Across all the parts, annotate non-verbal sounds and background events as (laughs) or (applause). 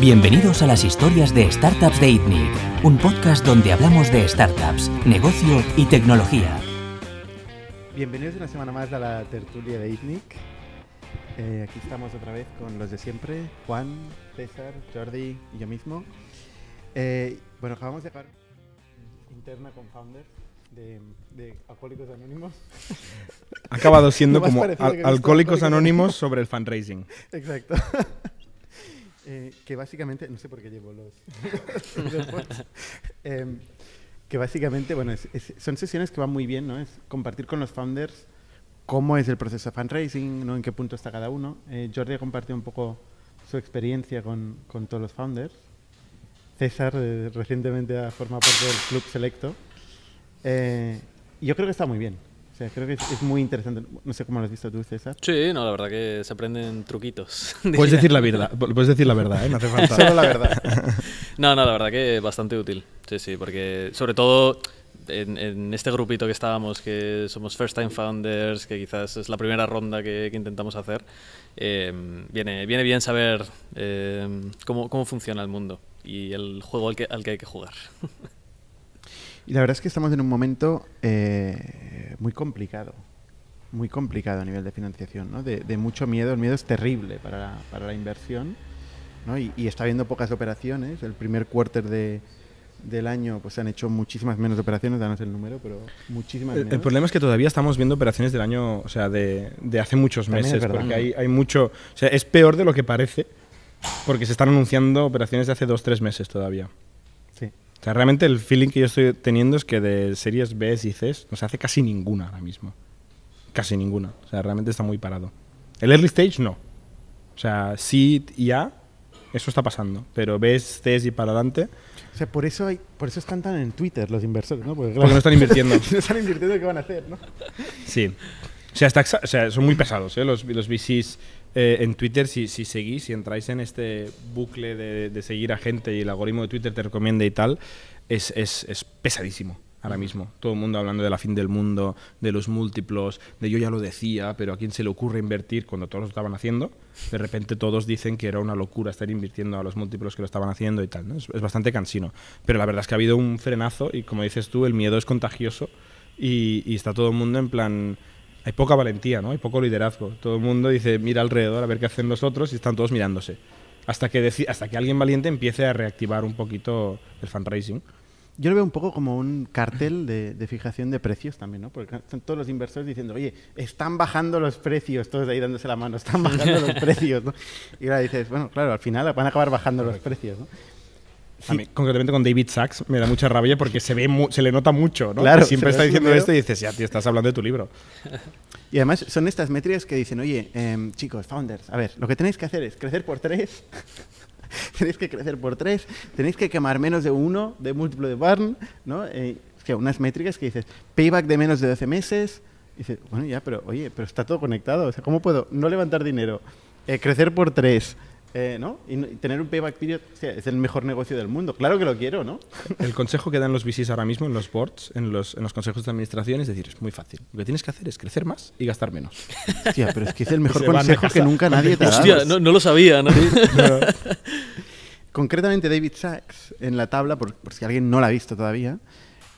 Bienvenidos a las historias de Startups de ITNIC, un podcast donde hablamos de startups, negocio y tecnología. Bienvenidos una semana más a la tertulia de ITNIC. Eh, aquí estamos otra vez con los de siempre, Juan, César, Jordi y yo mismo. Eh, bueno, acabamos de acabar interna con Founders de, de Alcohólicos Anónimos. Ha acabado siendo (laughs) como al- Alcohólicos Anónimos sobre el fundraising. (laughs) Exacto. Eh, que básicamente, no sé por qué llevo los. (laughs) (laughs) Em, que básicamente, bueno, es- es- son sesiones que van muy bien, ¿no? Es compartir con los founders cómo es el proceso de fundraising, ¿no? En qué punto está cada uno. Eh, Jordi ha compartido un poco su experiencia con, con todos los founders. César eh, recientemente ha formado parte del club selecto. Y yo creo que está muy bien. O sea, creo que es, es muy interesante. No sé cómo lo has visto tú, César. Sí, no, la verdad que se aprenden truquitos. (laughs) Puedes decir la verdad, puedes decir la verdad, ¿eh? no hace falta. (laughs) Solo la verdad. (laughs) No, no, la verdad que bastante útil. Sí, sí, porque sobre todo en, en este grupito que estábamos, que somos first time founders, que quizás es la primera ronda que, que intentamos hacer, eh, viene, viene bien saber eh, cómo, cómo funciona el mundo y el juego al que, al que hay que jugar. Y la verdad es que estamos en un momento eh, muy complicado, muy complicado a nivel de financiación, ¿no? de, de mucho miedo. El miedo es terrible para la, para la inversión ¿no? y, y está habiendo pocas operaciones. El primer quarter de, del año pues se han hecho muchísimas menos operaciones, danos el número, pero muchísimas El, el menos. problema es que todavía estamos viendo operaciones del año, o sea, de, de hace muchos También meses, porque hay, hay mucho, o sea, es peor de lo que parece, porque se están anunciando operaciones de hace dos, tres meses todavía. Sí. O sea, realmente el feeling que yo estoy teniendo es que de series B y C no se hace casi ninguna ahora mismo. Casi ninguna. O sea, realmente está muy parado. El early stage no. O sea, Seed y A, eso está pasando. Pero B, C y para adelante, O sea, por eso, hay, por eso están tan en Twitter los inversores, ¿no? Porque, porque no están invirtiendo. (laughs) no están invirtiendo, ¿qué van a hacer? ¿no? Sí. O sea, está o sea, son muy pesados ¿eh? los, los VCs eh, en Twitter. Si, seguís, si entráis en este bucle de, seguir a gente y el algoritmo de Twitter te recomienda y tal, es, es, es pesadísimo ahora mismo. Todo el mundo hablando de la fin del mundo, de los múltiplos, de yo ya lo decía, pero a quién se le ocurre invertir cuando todos lo estaban haciendo. De repente todos dicen que era una locura estar invirtiendo a los múltiplos que lo estaban haciendo y tal. Es, bastante cansino. Pero la verdad es que ha habido un frenazo y como dices tú, el miedo es contagioso y está todo el mundo en plan... Hay poca valentía, ¿no? Hay poco liderazgo. Todo el mundo dice, mira alrededor a ver qué hacen los otros y están todos mirándose. Hasta que, hasta que alguien valiente empiece a reactivar un poquito el fundraising. Yo lo veo un poco como un cartel de, de fijación de precios también, ¿no? Porque están todos los inversores diciendo, oye, están bajando los precios, todos ahí dándose la mano, están bajando los (laughs) precios, ¿no? Y ahora dices, bueno, claro, al final van a acabar bajando los precios, ¿no? A mí, concretamente con David Sachs, me da mucha rabia porque se ve mu- se le nota mucho, ¿no? Claro, Que siempre está diciendo esto y dices, ya, tío, estás hablando de tu libro. (laughs) Y además son estas métricas que dicen, oye, em, chicos, founders, a ver, lo que tenéis que hacer es crecer por tres, (laughs) tenéis que crecer por tres, tenéis que quemar menos de uno de múltiplo de burn, ¿no? Eh, o sea, unas métricas que dices, payback de menos de 12 meses, y dices, bueno, ya, pero oye, pero está todo conectado, o sea, ¿cómo puedo no levantar dinero, eh, crecer por tres, eh, ¿no? Y, tener un payback period, o sea, es el mejor negocio del mundo, claro que lo quiero, ¿no? El consejo que dan los VCs ahora mismo en los boards, en los, en los consejos de administración, es decir, es muy fácil. Lo que tienes que hacer es crecer más y gastar menos. Hostia, pero es que es el (laughs) mejor consejo que nunca nadie te ha dado. Hostia, no, no lo sabía, ¿no? (laughs) Concretamente, David Sachs, en la tabla, por, por si alguien no la ha visto todavía,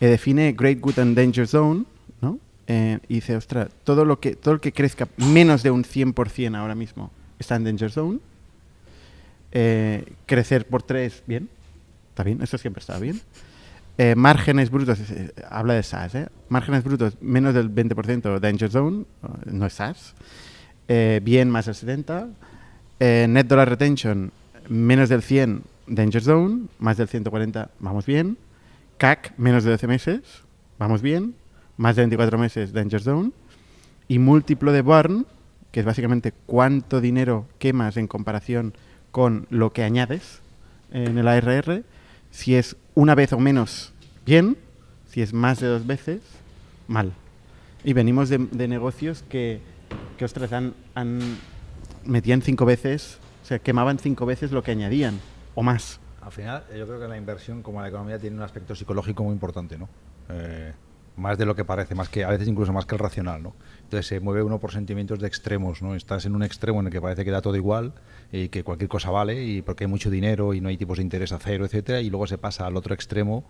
eh, define Great Good and Danger Zone, ¿no? Eh, y dice, ostras, todo lo que todo lo que crezca menos de un 100% ahora mismo está en Danger Zone. Eh, crecer por 3, bien. Está bien, eso siempre está bien. Eh, márgenes brutos, eh, habla de SaaS. Márgenes brutos menos del 20% Danger Zone, no es SaaS. Bien más del 70. Eh, net Dollar Retention menos del 100 Danger Zone, más del 140 vamos bien. CAC menos de 12 meses, vamos bien. Más de 24 meses Danger Zone. Y múltiplo de burn, que es básicamente cuánto dinero quemas en comparación con lo que añades en el ARR. Si es una vez o menos, bien. Si es más de dos veces, mal. Y venimos de, negocios que, que ostras, han, metían cinco veces, o sea, quemaban cinco veces lo que añadían, o más. Al final, yo creo que la inversión, como la economía, tiene un aspecto psicológico muy importante, ¿no? Eh, más de lo que parece, más que a veces incluso más que el racional, ¿no? Entonces se mueve uno por sentimientos de extremos, ¿no? Estás en un extremo en el que parece que da todo igual y que cualquier cosa vale y porque hay mucho dinero y no hay tipos de interés a cero, etcétera, y luego se pasa al otro extremo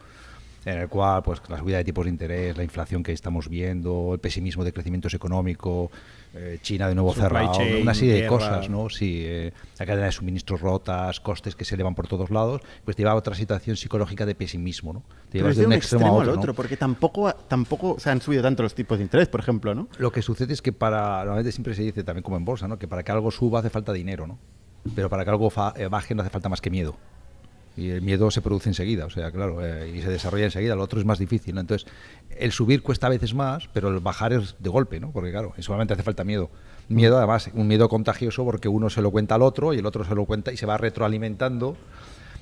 en el cual pues la subida de tipos de interés, la inflación que estamos viendo, el pesimismo de crecimiento económico, eh, China de nuevo cerrado, chain, una serie de cosas, ¿no? Sí, eh, la cadena de suministros rotas, costes que se elevan por todos lados, pues te lleva a otra situación psicológica de pesimismo, ¿no? Te llevas de un extremo, al ¿no? otro, porque tampoco, tampoco se han subido tanto los tipos de interés, por ejemplo, ¿no? Lo que sucede es que para, normalmente siempre se dice también como en bolsa, ¿no? Que para que algo suba hace falta dinero, ¿no? Pero para que algo eh, baje no hace falta más que miedo. Y el miedo se produce enseguida, o sea, claro, eh, y se desarrolla enseguida, lo otro es más difícil, ¿no? Entonces, el subir cuesta a veces más, pero el bajar es de golpe, ¿no? Porque claro, solamente hace falta miedo. Miedo, además, un miedo contagioso porque uno se lo cuenta al otro y el otro se lo cuenta y se va retroalimentando.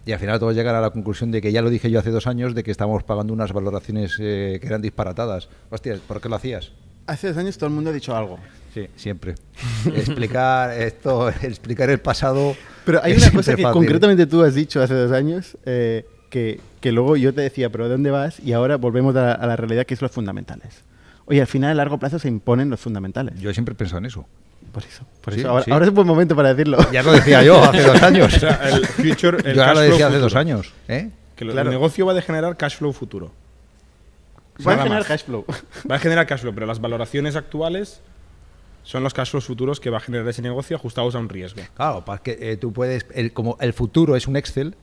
Y al final todos llegan a la conclusión de que ya lo dije yo hace dos años, de que estábamos pagando unas valoraciones eh, que eran disparatadas. Hostias, ¿por qué lo hacías? Hace dos años todo el mundo ha dicho algo. Sí, siempre. (laughs) explicar esto, (laughs) explicar el pasado. Pero hay es una cosa que fácil. concretamente tú has dicho hace dos años, eh, que, que luego yo te decía, pero ¿dónde vas? Y ahora volvemos a, a la realidad que es los fundamentales. Oye, al final a largo plazo se imponen los fundamentales. Yo siempre he pensado en eso. por eso. Por Sí, eso. Ahora, sí. ahora es un buen momento para decirlo. Ya lo decía yo hace dos (laughs) años. O sea, el future, el yo ahora cash lo flow decía hace futuro. dos años. ¿eh? Que lo- Claro. el negocio va a generar cash flow futuro. Va a generar más. cash flow. Va a generar cash flow, pero las valoraciones actuales son los cash flows futuros que va a generar ese negocio ajustados a un riesgo. Claro, para que eh, tú puedes, el, como el futuro es un Excel.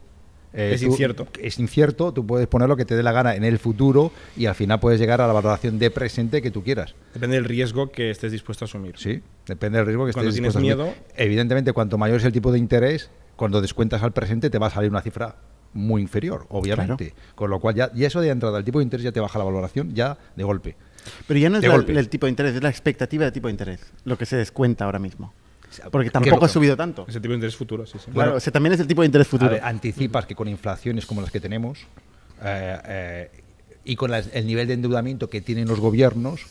eh, Es tú- incierto. Es incierto, tú puedes poner lo que te dé la gana en el futuro y al final puedes llegar a la valoración de presente que tú quieras. Depende del riesgo que estés dispuesto a asumir. Sí, depende del riesgo que Cuando estés tienes dispuesto a miedo- asumir. Evidentemente, cuanto mayor es el tipo de interés, cuando descuentas al presente te va a salir una cifra muy inferior, obviamente. Con lo cual, ya, y eso de entrada, el tipo de interés ya te baja la valoración ya de golpe. Pero ya no es la- el tipo de interés, es la expectativa de tipo de interés. Lo que se descuenta ahora mismo. Porque ¿Qué tampoco es ha subido tanto. Ese tipo de interés futuro, sí, sí. Claro, o sea, también es el tipo de interés futuro. ver, anticipas que con inflaciones como las que tenemos eh, eh, y con las- el nivel de endeudamiento que tienen los gobiernos,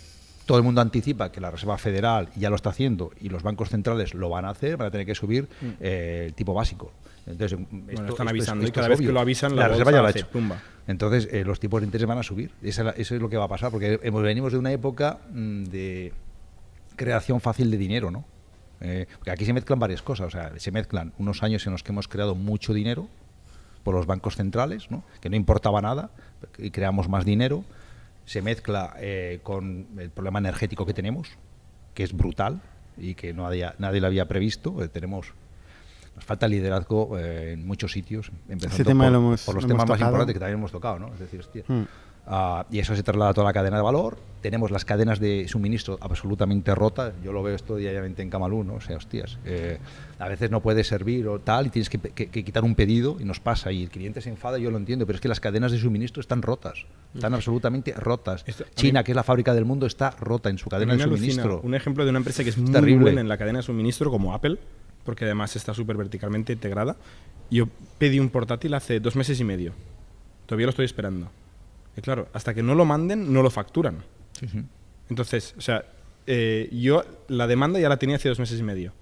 todo el mundo anticipa que la Reserva Federal ya lo está haciendo y los bancos centrales lo van a hacer, van a tener que subir eh, el tipo básico. Entonces, esto- Mm. esto avisando y cada vez que lo avisan, la la Reserva ya lo ha hecho. Entonces, eh, los tipos de interés van a subir. La- eso es lo que va a pasar, porque hemos- venimos de una época mm, de creación fácil de dinero, ¿no? Eh, porque aquí se mezclan varias cosas. O sea, se mezclan unos años en los que hemos creado mucho dinero por los bancos centrales, ¿no? que no importaba nada, y creamos más dinero. Se mezcla eh, con el problema energético que tenemos, que es brutal y que no había- nadie lo había previsto. Eh, tenemos nos falta liderazgo eh, en muchos sitios, empezando tema por, lo hemos- por los lo temas más importantes que también hemos tocado, ¿no? Es decir, hostia, Hmm. Ah, y eso se traslada a toda la cadena de valor. Tenemos las cadenas de suministro absolutamente rotas. Yo lo veo esto diariamente en Camalú, ¿no? O sea, hostias, eh, a veces no puedes servir o tal y tienes que, que- que quitar un pedido y nos pasa y el cliente se enfada, yo lo entiendo, pero es que las cadenas de suministro están rotas, están absolutamente rotas. Esto- a mí- China, que es la fábrica del mundo, está rota en su cadena de alucina suministro. un ejemplo de una empresa que es, muy terrible. buena en la cadena de suministro como Apple, porque además está súper verticalmente integrada. Yo pedí un portátil hace dos meses y medio. Todavía lo estoy esperando. Y claro, hasta que no lo manden, no lo facturan. Sí, sí. Entonces, o sea, eh, yo la demanda ya la tenía hace dos meses y medio.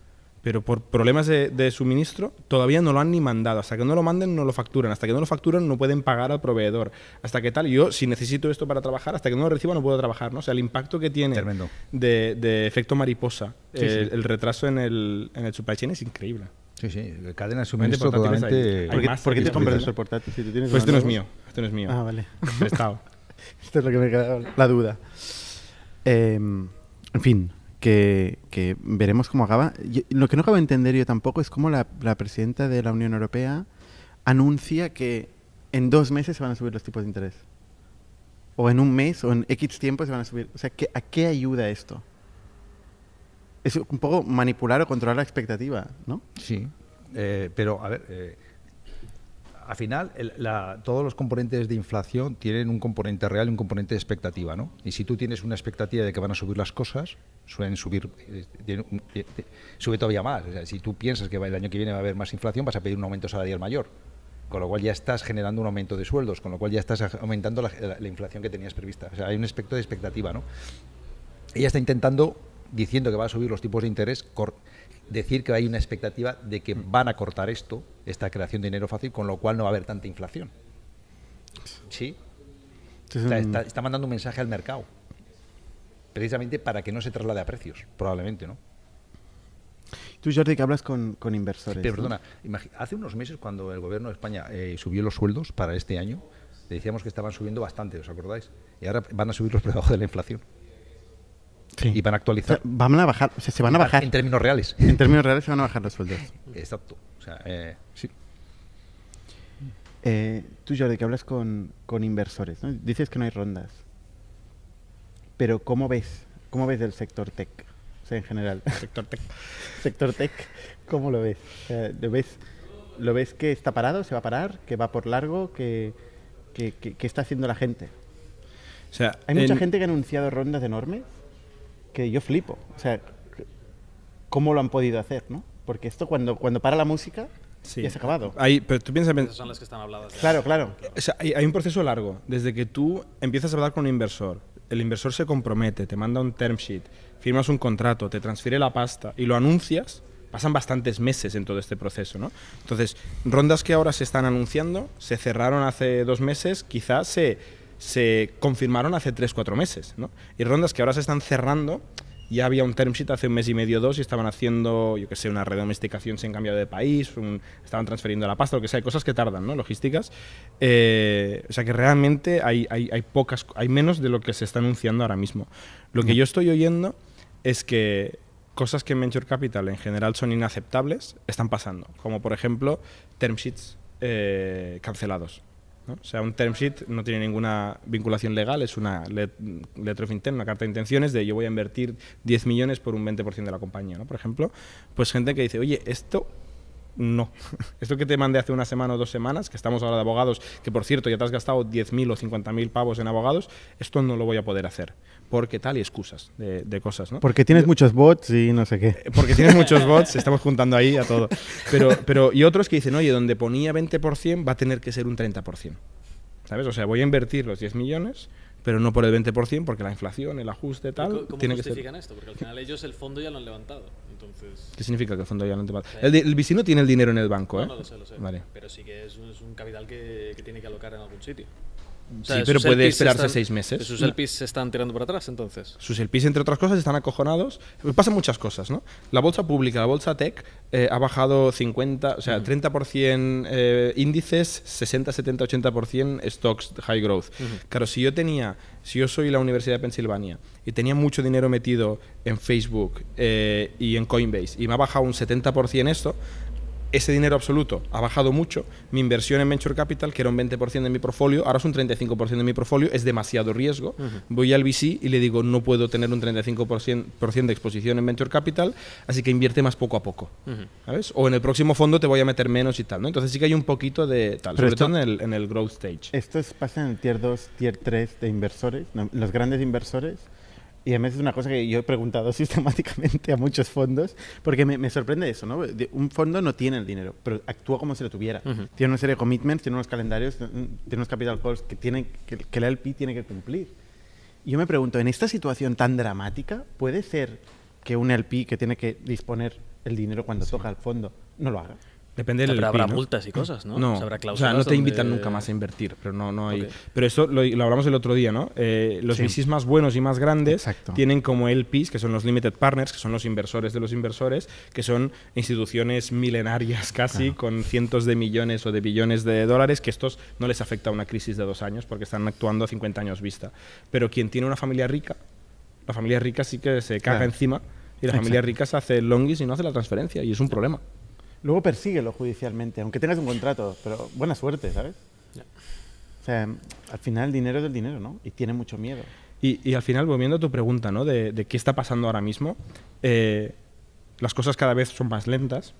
Pero por problemas de, de suministro todavía no lo han ni mandado. Hasta que no lo manden, no lo facturan. Hasta que no lo facturan, no pueden pagar al proveedor. Hasta que tal, yo si necesito esto para trabajar, hasta que no lo reciba, no puedo trabajar. ¿no? O sea, el impacto que tiene de, de efecto mariposa, Sí, el, el retraso en el, en el supply chain es increíble. Sí, sí, cadena de suministro totalmente... hay- ¿Por qué, más por qué te compras ¿no? el portátil? Si tú tienes Pues este no es mío. Este no es mío. Ah, vale. (laughs) Prestado. (laughs) Esto es lo que me queda la duda. Eh, en fin, que, que veremos cómo acaba. Yo- lo que no acabo de entender yo tampoco es cómo la, la presidenta de la Unión Europea anuncia que en dos meses se van a subir los tipos de interés. O en un mes o en X tiempo se van a subir. O sea, ¿qué- ¿a qué ayuda esto? Es un poco manipular o controlar la expectativa, ¿no? Sí, eh, pero a ver, eh, al final el- la- todos los componentes de inflación tienen un componente real y un componente de expectativa, ¿no? Y si tú tienes una expectativa de que van a subir las cosas, suelen subir, eh, un- eh, sube todavía más. O sea, si tú piensas que va- el año que viene va a haber más inflación, vas a pedir un aumento salarial mayor. Con lo cual ya estás generando un aumento de sueldos, con lo cual ya estás aumentando la, la- la inflación que tenías prevista. O sea, hay un aspecto de expectativa, ¿no? ella está intentando, diciendo que va a subir los tipos de interés, decir que hay una expectativa de que van a cortar esto, esta creación de dinero fácil, con lo cual no va a haber tanta inflación. ¿Sí? Está, está mandando un mensaje al mercado. Precisamente para que no se traslade a precios, probablemente, ¿no? Tú, Jordi, que hablas con, con inversores. Pero perdona, hace unos meses cuando el gobierno de España eh, subió los sueldos para este año, decíamos que estaban subiendo bastante, ¿os acordáis? Y ahora van a subirlos por debajo de la inflación. Sí. Y van a O sea, actualizar. van a bajar, o sea, se van a bajar. En términos reales. En términos reales se van a bajar los sueldos. Exacto. O sea, eh, sí. Eh, tú, Jordi, que hablas con, con inversores, ¿no? dices que no hay rondas. Pero ¿cómo ves? ¿Cómo ves del sector tech? O sea, en general. Sector tech. (laughs) sector tech, ¿cómo lo ves? ¿lo ves? ¿Lo ves que está parado? ¿Se va a parar? ¿Que va por largo? ¿Que, que, que- que está haciendo la gente? O sea, Hay mucha en- gente que ha anunciado rondas enormes que yo flipo. O sea, ¿cómo lo han podido hacer, no? Porque esto cuando, cuando para la música Sí. ya se ha acabado. Hay, pero tú piensas, Esas son las que están habladas. ya. Claro, claro. O sea, hay, hay un proceso largo. Desde que tú empiezas a hablar con un inversor, el inversor se compromete, te manda un term sheet, firmas un contrato, te transfiere la pasta y lo anuncias, pasan bastantes meses en todo este proceso, ¿no? Entonces, rondas que ahora se están anunciando, se cerraron hace dos meses, quizás se, se confirmaron hace tres, cuatro meses, ¿no? Y rondas que ahora se están cerrando, ya había un term sheet hace un mes y medio dos y estaban haciendo, yo que sé, una redomesticación sin cambio de país, un- estaban transfiriendo la pasta, lo que sea, hay cosas que tardan, ¿no? Logísticas. Eh, o sea que realmente hay, hay, hay pocas, hay menos de lo que se está anunciando ahora mismo. Lo que yo estoy oyendo es que cosas que en Venture Capital en general son inaceptables están pasando, como por ejemplo term sheets eh, cancelados. ¿No? O sea, un term sheet no tiene ninguna vinculación legal, es una let- letter of una carta de intenciones de yo voy a invertir 10 millones por un 20% de la compañía, ¿no? Por ejemplo, pues gente que dice, oye, esto no. (laughs) Esto que te mandé hace una semana o dos semanas, que estamos ahora de abogados, que por cierto ya te has gastado 10.000 o 50.000 pavos en abogados, esto no lo voy a poder hacer. Porque tal y excusas de, de cosas, ¿no? Porque tienes muchos bots y no sé qué. Eh, Porque tienes muchos (laughs) bots, estamos juntando ahí a todo. Pero, pero, y otros que dicen, oye, donde ponía 20% va a tener que ser un 30%. ¿Sabes? O sea, voy a invertir los 10 millones, pero no por el 20%, porque la inflación, el ajuste, ¿Cómo- tal, ¿Cómo tiene que ser. justifican esto? Porque al final ellos el fondo ya lo han levantado. Entonces. ¿Qué significa que el fondo ya no te va- El, el VC no tiene el dinero en el banco, No, ¿eh? no lo sé, lo sé. Vale. Pero sí que es un, es un capital que, que tiene que alocar en algún sitio. O Sí, pero puede esperarse están- seis meses. Sus. LPs se están tirando para atrás entonces. Sus LPs, entre otras cosas, están acojonados. Pasan muchas cosas, ¿no? La bolsa pública, la bolsa tech, eh, ha bajado 50, o sea, 30% eh, índices, 60, 70, 80% stocks high growth. Claro, si yo tenía, si yo soy la Universidad de Pensilvania y tenía mucho dinero metido en Facebook eh, y en Coinbase y me ha bajado un 70% esto, ese dinero absoluto ha bajado mucho. Mi inversión en Venture Capital, que era un 20% de mi portfolio, ahora es un 35% de mi portfolio, es demasiado riesgo. Voy al VC y le digo, no puedo tener un 35% por ciento de exposición en Venture Capital, así que invierte más poco a poco. ¿Sabes? O en el próximo fondo te voy a meter menos y tal. ¿no? Entonces sí que hay un poquito de tal, Pero sobre esto- todo en el, en el growth stage. Esto es, pasa en el tier 2, tier 3 de inversores, ¿no? los grandes inversores. Y además es una cosa que yo he preguntado (laughs) sistemáticamente a muchos fondos, porque me, me sorprende eso, ¿no? De- un fondo no tiene el dinero, pero actúa como si lo tuviera. Tiene una serie de commitments, tiene unos calendarios, mm, tiene unos capital calls que, tiene, que, que la LP tiene que cumplir. Y yo me pregunto, en esta situación tan dramática, ¿puede ser que un LP que tiene que disponer el dinero cuando toca el fondo no lo haga? Depende del Pero LP, habrá ¿no? multas y cosas, ¿no? No, O sea, habrá o sea, no te invitan nunca más a invertir, pero no, no hay. Pero esto lo, lo hablamos el otro día, ¿no? Eh, los Sí. VCs más buenos y más grandes Exacto. tienen como LPs, que son los limited partners, que son los inversores de los inversores, que son instituciones milenarias casi, con cientos de millones o de billones de dólares, que estos no les afecta una crisis de dos años porque están actuando a 50 años vista. Pero quien tiene una familia rica, la familia rica sí que se caga Claro. encima y la familia rica se hace el longis y no hace la transferencia y es un problema. Luego persíguelo judicialmente, aunque tengas un contrato, pero buena suerte, ¿sabes? O sea, al final el dinero es el dinero, ¿no? Y tiene mucho miedo. Y, y al final, volviendo a tu pregunta, ¿no? De, de qué está pasando ahora mismo, eh, las cosas cada vez son más lentas,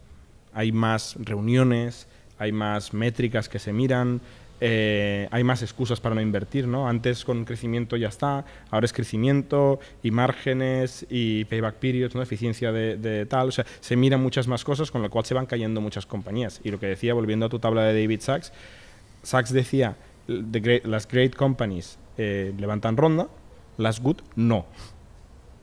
hay más reuniones, hay más métricas que se miran, eh, hay más excusas para no invertir, ¿no? Antes con crecimiento ya está, ahora es crecimiento y márgenes y payback periods, ¿no? Eficiencia de, de tal, o sea, se miran muchas más cosas, con lo cual se van cayendo muchas compañías. Y lo que decía, volviendo a tu tabla de David Sachs, Sachs decía, the great- las great companies eh, levantan ronda, las good no.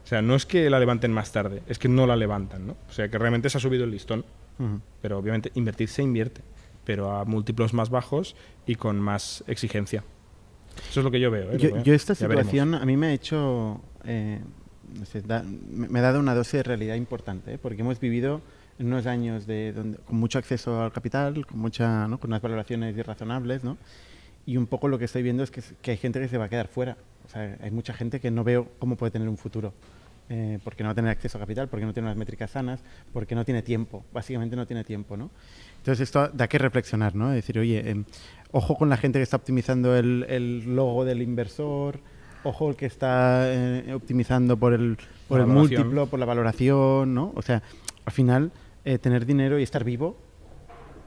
O sea, no es que la levanten más tarde, es que no la levantan, ¿no? O sea, que realmente se ha subido el listón, Ujú. pero obviamente invertir se invierte, pero a múltiplos más bajos y con más exigencia. Eso es lo que yo veo. ¿eh? Yo, yo esta veremos. situación a mí me ha hecho, eh, no sé, da- me me ha dado una dosis de realidad importante, ¿eh? porque hemos vivido en unos años de donde, con mucho acceso al capital, con mucha, ¿no? con unas valoraciones irrazonables, ¿no? y un poco lo que estoy viendo es que, que hay gente que se va a quedar fuera. O sea, hay mucha gente que no veo cómo puede tener un futuro. eh, porque no va a tener acceso a capital, porque no tiene unas métricas sanas, porque no tiene tiempo. Básicamente no tiene tiempo, ¿no? Entonces esto da que reflexionar, ¿no? Es decir, oye, em, ojo con la gente que está optimizando el, el logo del inversor, ojo el que está eh, optimizando por el, por el valoración. múltiplo, por la valoración, ¿no? O sea, al final, eh, tener dinero y estar vivo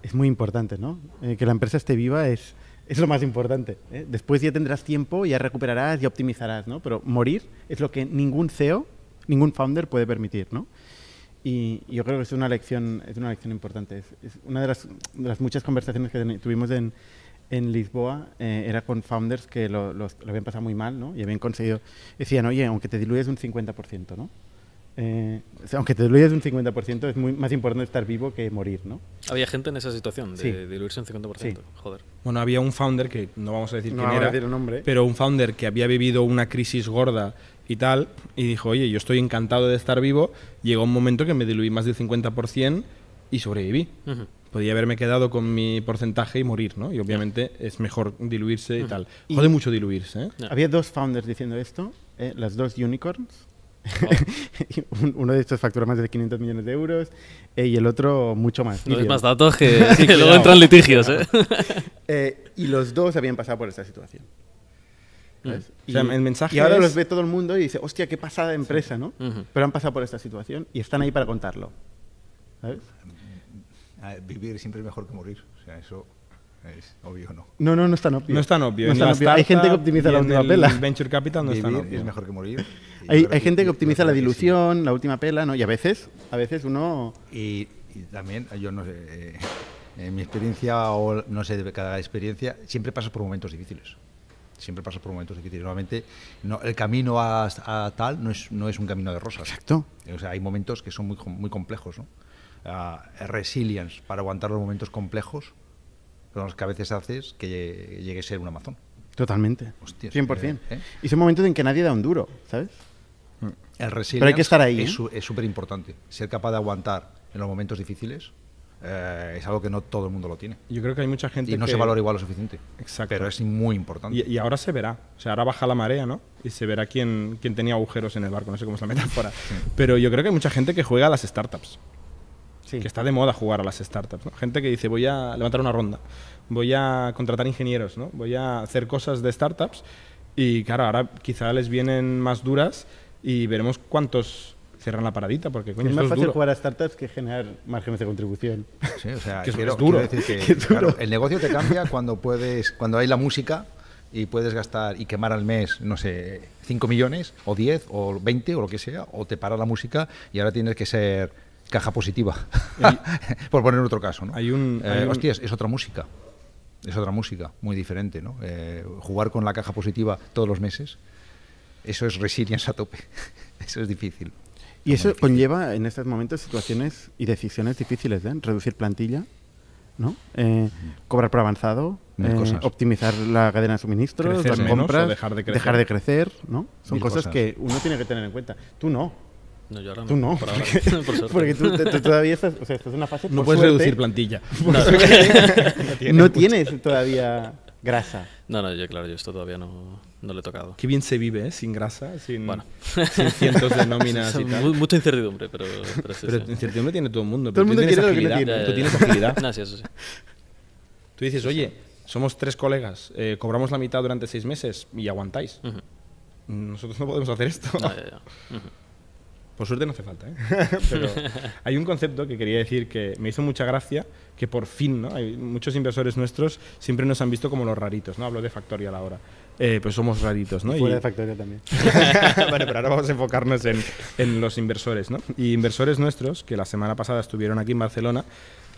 es muy importante, ¿no? Eh, que la empresa esté viva es, es lo más importante. Después ya tendrás tiempo, ya recuperarás, ya optimizarás, ¿no? Pero morir es lo que ningún CEO, ningún founder puede permitir, ¿no? Y y yo creo que es una lección, es una lección importante. Es, es una de las, de las muchas conversaciones que tuvimos en, en Lisboa eh, era con founders que lo, los- lo habían pasado muy mal, ¿no? Y habían conseguido, decían, oye, aunque te diluyes un 50%, ¿no? Eh, o sea, aunque te diluyes un 50%, es muy más importante estar vivo que morir, ¿no? Había gente en esa situación de Sí. diluirse un 50%. Sí. Joder. Bueno, había un founder que no vamos a decir No quién vamos a era, decir el nombre. pero un founder que había vivido una crisis gorda y tal, y dijo, oye, yo estoy encantado de estar vivo, llegó un momento que me diluí más del 50% y sobreviví. Ujú. Podía haberme quedado con mi porcentaje y morir, ¿no? Y obviamente es mejor diluirse y tal. Y- Jode mucho diluirse, ¿eh? Había dos founders diciendo esto, eh, las dos unicorns. Y (laughs) un- Uno de estos factura más de 500 millones de euros eh, y el otro mucho más. No más datos que, que (laughs) (laughs) luego entran litigios, ¿eh? Eh, y los dos habían pasado por esta situación. ¿Sabes? O sea, Y- el mensaje y ahora es- los ve todo el mundo y dice, hostia, qué pasada empresa, ¿no? Ujú. Pero han pasado por esta situación y están ahí para contarlo. ¿sabes? Ah, Vivir siempre es mejor que morir. O sea, eso es obvio, ¿no? No, no, no es tan obvio. No es tan obvio. No es tan obvio. Hay gente que optimiza y la última el pela. Venture capital no es tan Vivir obvio. es mejor que morir. Y Hay, hay gente que optimiza la sí. dilución, la última pela, ¿no? Y a veces, a veces uno... Y, y también, yo no sé, eh, en mi experiencia o no sé, de cada experiencia, siempre pasas por momentos difíciles. Siempre pasas por momentos difíciles. Normalmente no, el camino a, a tal no es, no es un camino de rosas. Exacto. O sea, hay momentos que son muy, muy complejos, ¿no? Ah, resilience para aguantar los momentos complejos son los que a veces haces que llegue, a ser un Amazon. Totalmente. Hostias, 100%. eh, ¿eh? Y son momentos en que nadie da un duro, ¿sabes? El resilience Pero hay que estar ahí, Es ¿eh? es súper importante. Ser capaz de aguantar en los momentos difíciles eh, es algo que no todo el mundo lo tiene. Yo creo que hay mucha gente Y no que- se valora igual lo suficiente. Exacto. Pero es muy importante. Y, y ahora se verá. O sea, ahora baja la marea, ¿no? Y se verá quién, quién tenía agujeros en el barco. No sé cómo es la (laughs) metáfora. Pero yo creo que hay mucha gente que juega a las startups. Sí. Que está de moda jugar a las startups. ¿no? Gente que dice, voy a levantar una ronda. Voy a contratar ingenieros, ¿no? Voy a hacer cosas de startups. Y claro, ahora quizá les vienen más duras y veremos cuántos cierran la paradita. Porque, coño, es más fácil duro. jugar a startups que generar márgenes de contribución. Sí, o sea, (laughs) Que es- quiero, es duro. decir (laughs) que, Que es duro. claro, el negocio te cambia cuando puedes, cuando hay la música y puedes gastar y quemar al mes, no sé, 5 millones o 10 o 20 o lo que sea, o te para la música y ahora tienes que ser caja positiva, (laughs) por poner otro caso, ¿no? Hay un- Eh, hay un- Hostias, es otra música. Es otra música, muy diferente, ¿no? Eh, jugar con la caja positiva todos los meses, eso es resilience a tope. eso es difícil. Y eso conlleva en estos momentos situaciones y decisiones difíciles, ¿eh? Reducir plantilla, ¿no? Eh, cobrar por avanzado, eh, optimizar la cadena de suministros, las compras, dejar de crecer. dejar de crecer, ¿no? Son Mil cosas cosas. que uno tiene que tener en cuenta. Tú no, No, yo ahora no. tú no, Por ahora, porque, por suerte. porque tú, todavía estás, o sea, estás en una fase No por puedes suerte, reducir plantilla. no (laughs) tienes todavía grasa. No, no, yo claro, yo esto todavía no, no le he tocado. Qué bien se vive, ¿eh? Sin grasa, sin, Bueno. sin cientos de nóminas (laughs) y tal. Mucha incertidumbre, pero, pero (laughs) sí, Pero sí. incertidumbre tiene todo el mundo. Todo el pero mundo tú tienes quiere lo que no agilidad, tiene. Ya, Tú tienes agilidad. (laughs) No, sí, eso sí. Tú dices, oye, somos tres colegas, eh, cobramos la mitad durante seis meses y aguantáis. Nosotros no podemos hacer esto. No, ya, ya. Ujú. Por suerte no hace falta, ¿eh? Pero hay un concepto que quería decir que me hizo mucha gracia, que por fin, ¿no? Hay muchos inversores nuestros siempre nos han visto como los raritos, ¿no? Hablo de Factorial ahora. Eh, pues somos raritos, ¿no? Y fuera Y- de factoría también. (laughs) vale, pero ahora vamos a enfocarnos en, en los inversores, ¿no? Y inversores nuestros, que la semana pasada estuvieron aquí en Barcelona,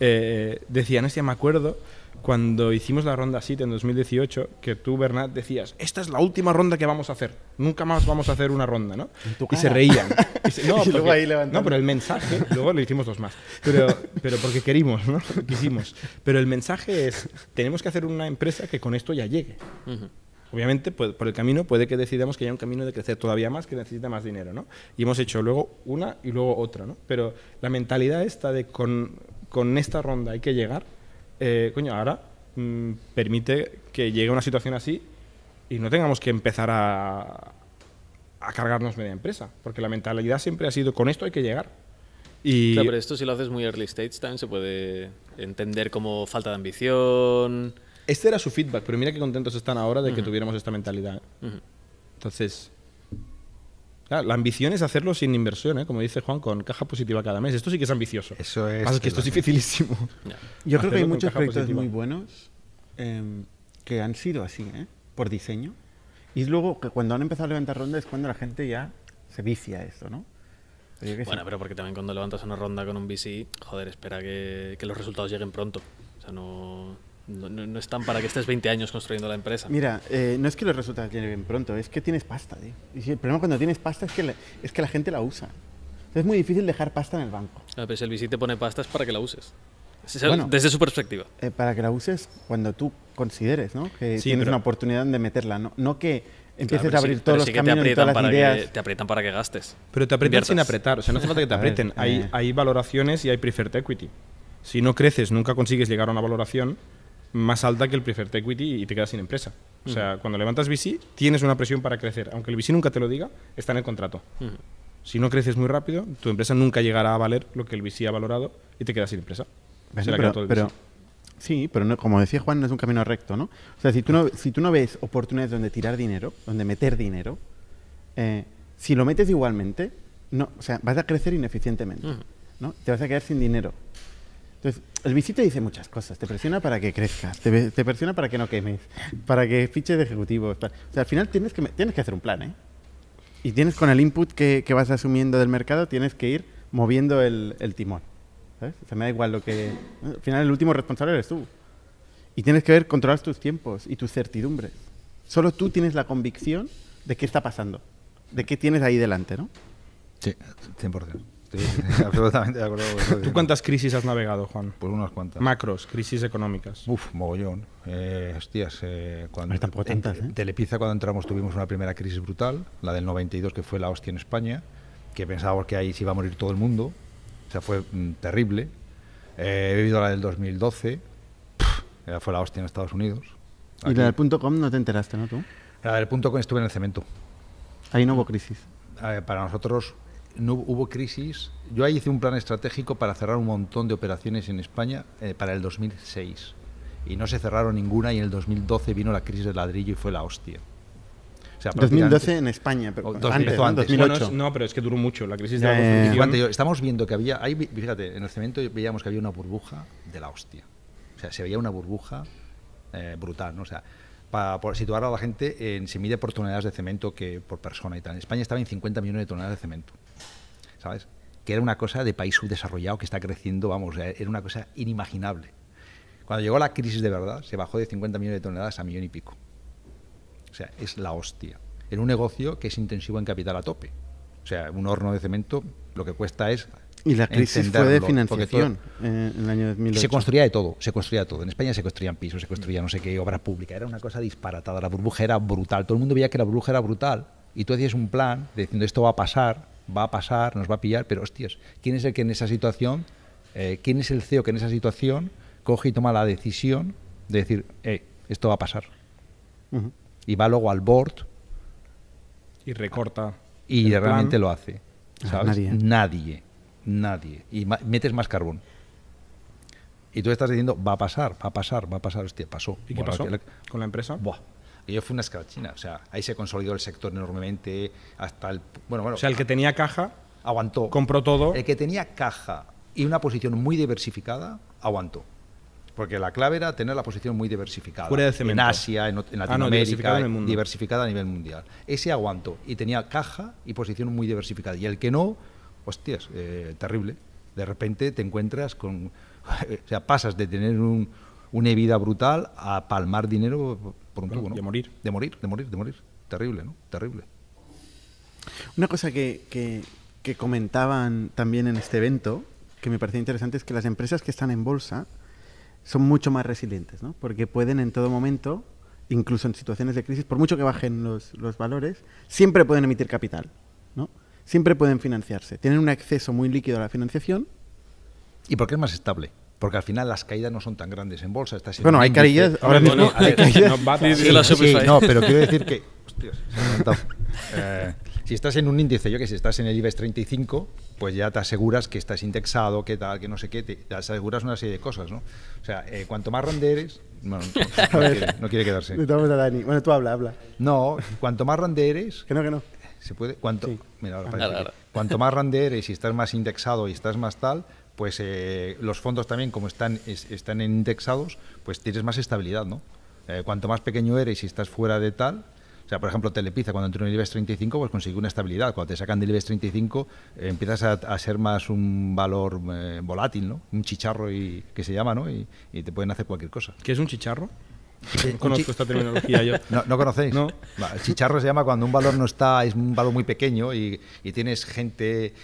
eh, decían, hostia, me acuerdo cuando hicimos la ronda SIT en 2018, que tú, Bernat, decías, esta es la última ronda que vamos a hacer, nunca más vamos a hacer una ronda, ¿no? Y se reían. (laughs) Y se- no, Y luego porque- ahí levantando. no, pero el mensaje, luego le hicimos dos más, pero, pero porque querimos, ¿no? (laughs) Quisimos. Pero el mensaje es, tenemos que hacer una empresa que con esto ya llegue. Ujú. Obviamente, pues, por el camino puede que decidamos que haya un camino de crecer todavía más que necesita más dinero, ¿no? Y hemos hecho luego una y luego otra, ¿no? Pero la mentalidad esta de con, con esta ronda hay que llegar, eh, coño, ahora mm, permite que llegue una situación así y no tengamos que empezar a, a cargarnos media empresa, porque la mentalidad siempre ha sido con esto hay que llegar. Claro, pero esto si lo haces muy early stage también se puede entender como falta de ambición. Este era su feedback, pero mira qué contentos están ahora de que tuviéramos esta mentalidad. ¿eh? Ujú. Entonces, claro, la ambición es hacerlo sin inversión, ¿eh? como dice Juan, con caja positiva cada mes. Esto sí que es ambicioso. Eso es. Pasa que esto es dificilísimo. Yo creo que hay muchos proyectos positiva. muy buenos em, que han sido así, ¿eh? por diseño. Y luego que cuando han empezado a levantar rondas es cuando la gente ya se vicia a esto, ¿no? Pero. Bueno, pero porque también cuando levantas una ronda con un VC, joder, espera que, que los resultados lleguen pronto. O sea, no, no, no- no están para que estés 20 años construyendo la empresa. Mira, eh, no es que los resultados lleguen pronto, es que tienes pasta, tío. Y si el problema cuando tienes pasta es que, la, es que la gente la usa. Es muy difícil dejar pasta en el banco. Ah, pero si el VC te pone pasta es para que la uses. Sea, Bueno. desde su perspectiva. Eh, para que la uses cuando tú consideres, ¿no? Que Sí, tienes pero- una oportunidad de meterla, ¿no? No que empieces Claro, a abrir sí- todos los sí que te caminos y todas las para ideas. que, te aprietan para que gastes. Pero te aprietan sin Inviertas. apretar, o sea, no hace falta que te (laughs) ver, aprieten. hay, eh. hay valoraciones y hay preferred equity. Si no creces, nunca consigues llegar a una valoración más alta que el preferred equity y te quedas sin empresa. O sea, cuando levantas VC, tienes una presión para crecer. Aunque el VC nunca te lo diga, está en el contrato. Si no creces muy rápido, tu empresa nunca llegará a valer lo que el VC ha valorado y te quedas sin empresa. Se la pero, todo el pero- VC. sí, pero no- como decía Juan, no es un camino recto, ¿no? O sea, si tú no, si tú no ves oportunidades donde tirar dinero, donde meter dinero, eh, si lo metes igualmente, no, o sea, vas a crecer ineficientemente. ¿no? Te vas a quedar sin dinero. Entonces, el VC te dice muchas cosas. Te presiona para que crezcas, te, te presiona para que no quemes, para que fiches de ejecutivos. O sea, al final tienes que, tienes que hacer un plan, ¿eh? Y tienes con el input que, que vas asumiendo del mercado, tienes que ir moviendo el, el timón. ¿Sabes? O sea, me da igual lo que... Al final el último responsable eres tú. Y tienes que ver, controlar tus tiempos y tus certidumbres. Solo tú tienes la convicción de qué está pasando, de qué tienes ahí delante, ¿no? Sí, 100%. Estoy (laughs) absolutamente de acuerdo con eso. ¿Tú cuántas crisis has navegado, Juan? Pues unas cuantas. Macros, crisis económicas. Uf, mogollón. Eh, hostias, eh, cuando Hay tampoco en- tantas, ¿eh? Telepizza cuando entramos tuvimos una primera crisis brutal, la del 92 que fue la hostia en España, que pensábamos que ahí se iba a morir todo el mundo. O sea, fue mm, terrible. Eh, he vivido la del 2012, pf, eh, fue la hostia en Estados Unidos. Y la del punto com no te enteraste, ¿no? Tú. La del punto con estuve en el cemento. Ahí no hubo crisis. Eh, para nosotros no hubo- crisis. Yo ahí hice un plan estratégico para cerrar un montón de operaciones en España eh, para el 2006. Y no se cerraron ninguna y en el 2012 vino la crisis del ladrillo y fue la hostia. O sea, 2012 en España, pero O antes, 2000, ¿no? antes. 2008. Bueno, es- no, pero es que duró mucho. La crisis de la construcción. Estamos viendo que había, ahí, fíjate, en el cemento veíamos que había una burbuja de la hostia. O sea, se veía una burbuja eh, brutal, ¿no? O sea, para por situar a la gente, en, se mide por toneladas de cemento que por persona y tal. En España estaba en 50 millones de toneladas de cemento, ¿sabes? Que era una cosa de país subdesarrollado que está creciendo, vamos, era una cosa inimaginable. Cuando llegó la crisis de verdad, se bajó de 50 millones de toneladas a millón y pico. O sea, es la hostia. En un negocio que es intensivo en capital a tope. O sea, un horno de cemento lo que cuesta es. Y la crisis fue de todo- financiación en el año 2008. se construía de todo, se construía de todo. En España se construían pisos, se construía no sé qué, obra pública. Era una cosa disparatada. La burbuja era brutal. Todo el mundo veía que la burbuja era brutal. Y tú hacías un plan diciendo esto va a pasar, va a pasar, nos va a pillar. Pero hostias, ¿quién es el que en esa situación, eh, quién es el CEO que en esa situación coge y toma la decisión de decir, eh, esto va a pasar? Y va luego al board Y recorta. y plan. realmente lo hace. Ah, ¿sabes? nadie. Nadie. Nadie. Y ma- metes más carbón. Y tú estás diciendo, va a pasar, va a pasar, va a pasar. Hostia, pasó. ¿Y qué Bueno, pasó la- con la empresa? Buah. Aquello fue una escrachina. O sea, ahí se consolidó el sector enormemente. Hasta el. Bueno, bueno. O sea, el que tenía caja aguantó. compró todo. El que tenía caja y una posición muy diversificada, aguantó. Porque la clave era tener la posición muy diversificada. Fuera de cemento. En Asia, en, Ah, no, Latinoamérica, diversificada en el mundo. diversificada a nivel mundial. Ese aguantó y tenía caja y posición muy diversificada. Y el que no, hostias, eh, terrible. De repente te encuentras con. (laughs) o sea, pasas de tener un, una vida brutal a palmar dinero por un tubo, ¿no? a morir. De morir, de morir, de morir. Terrible, ¿no? Terrible. Una cosa que, que- que comentaban también en este evento, que me parecía interesante, es que las empresas que están en bolsa son mucho más resilientes, ¿no? Porque pueden en todo momento incluso en situaciones de crisis, por mucho que bajen los, los valores, siempre pueden emitir capital, ¿no? Siempre pueden financiarse. Tienen un acceso muy líquido a la financiación. ¿Y por qué es más estable? Porque al final las caídas no son tan grandes en bolsa. Estás en Bueno, hay caídas, ahora mismo hay caídas. no. Sí, Sí, sí, pero quiero decir que. Hostias, (laughs) se me ha levantado. Eh, si estás en un índice, yo que sé, estás en el IBEX 35, pues ya te aseguras que estás indexado, que tal, que no sé qué, te, te aseguras una serie de cosas, ¿no? O sea, eh, cuanto más grande eres. Bueno, no, no (laughs) quiere, no quiere quedarse. A Dani. Bueno, tú habla, habla. No, cuanto más grande eres, Que no, que no. se puede. Cuanto, Sí. mira, ahora Ah. cuanto más grande eres y estás más indexado y estás más tal, pues eh, los fondos también, como están, es- están indexados, pues tienes más estabilidad, ¿no? Eh, cuanto más pequeño eres y estás fuera de tal. O sea, por ejemplo, Telepizza, cuando entró en el IBEX 35, pues consiguió una estabilidad. Cuando te sacan del IBEX 35, eh, empiezas a, a ser más un valor eh, volátil, ¿no? Un chicharro y, que se llama, ¿no? Y, y te pueden hacer cualquier cosa. ¿Qué es un chicharro? No conozco chi- esta terminología yo. (laughs) ¿No, ¿no conocéis? No. Chicharro se llama cuando un valor no está, es un valor muy pequeño y, y tienes gente,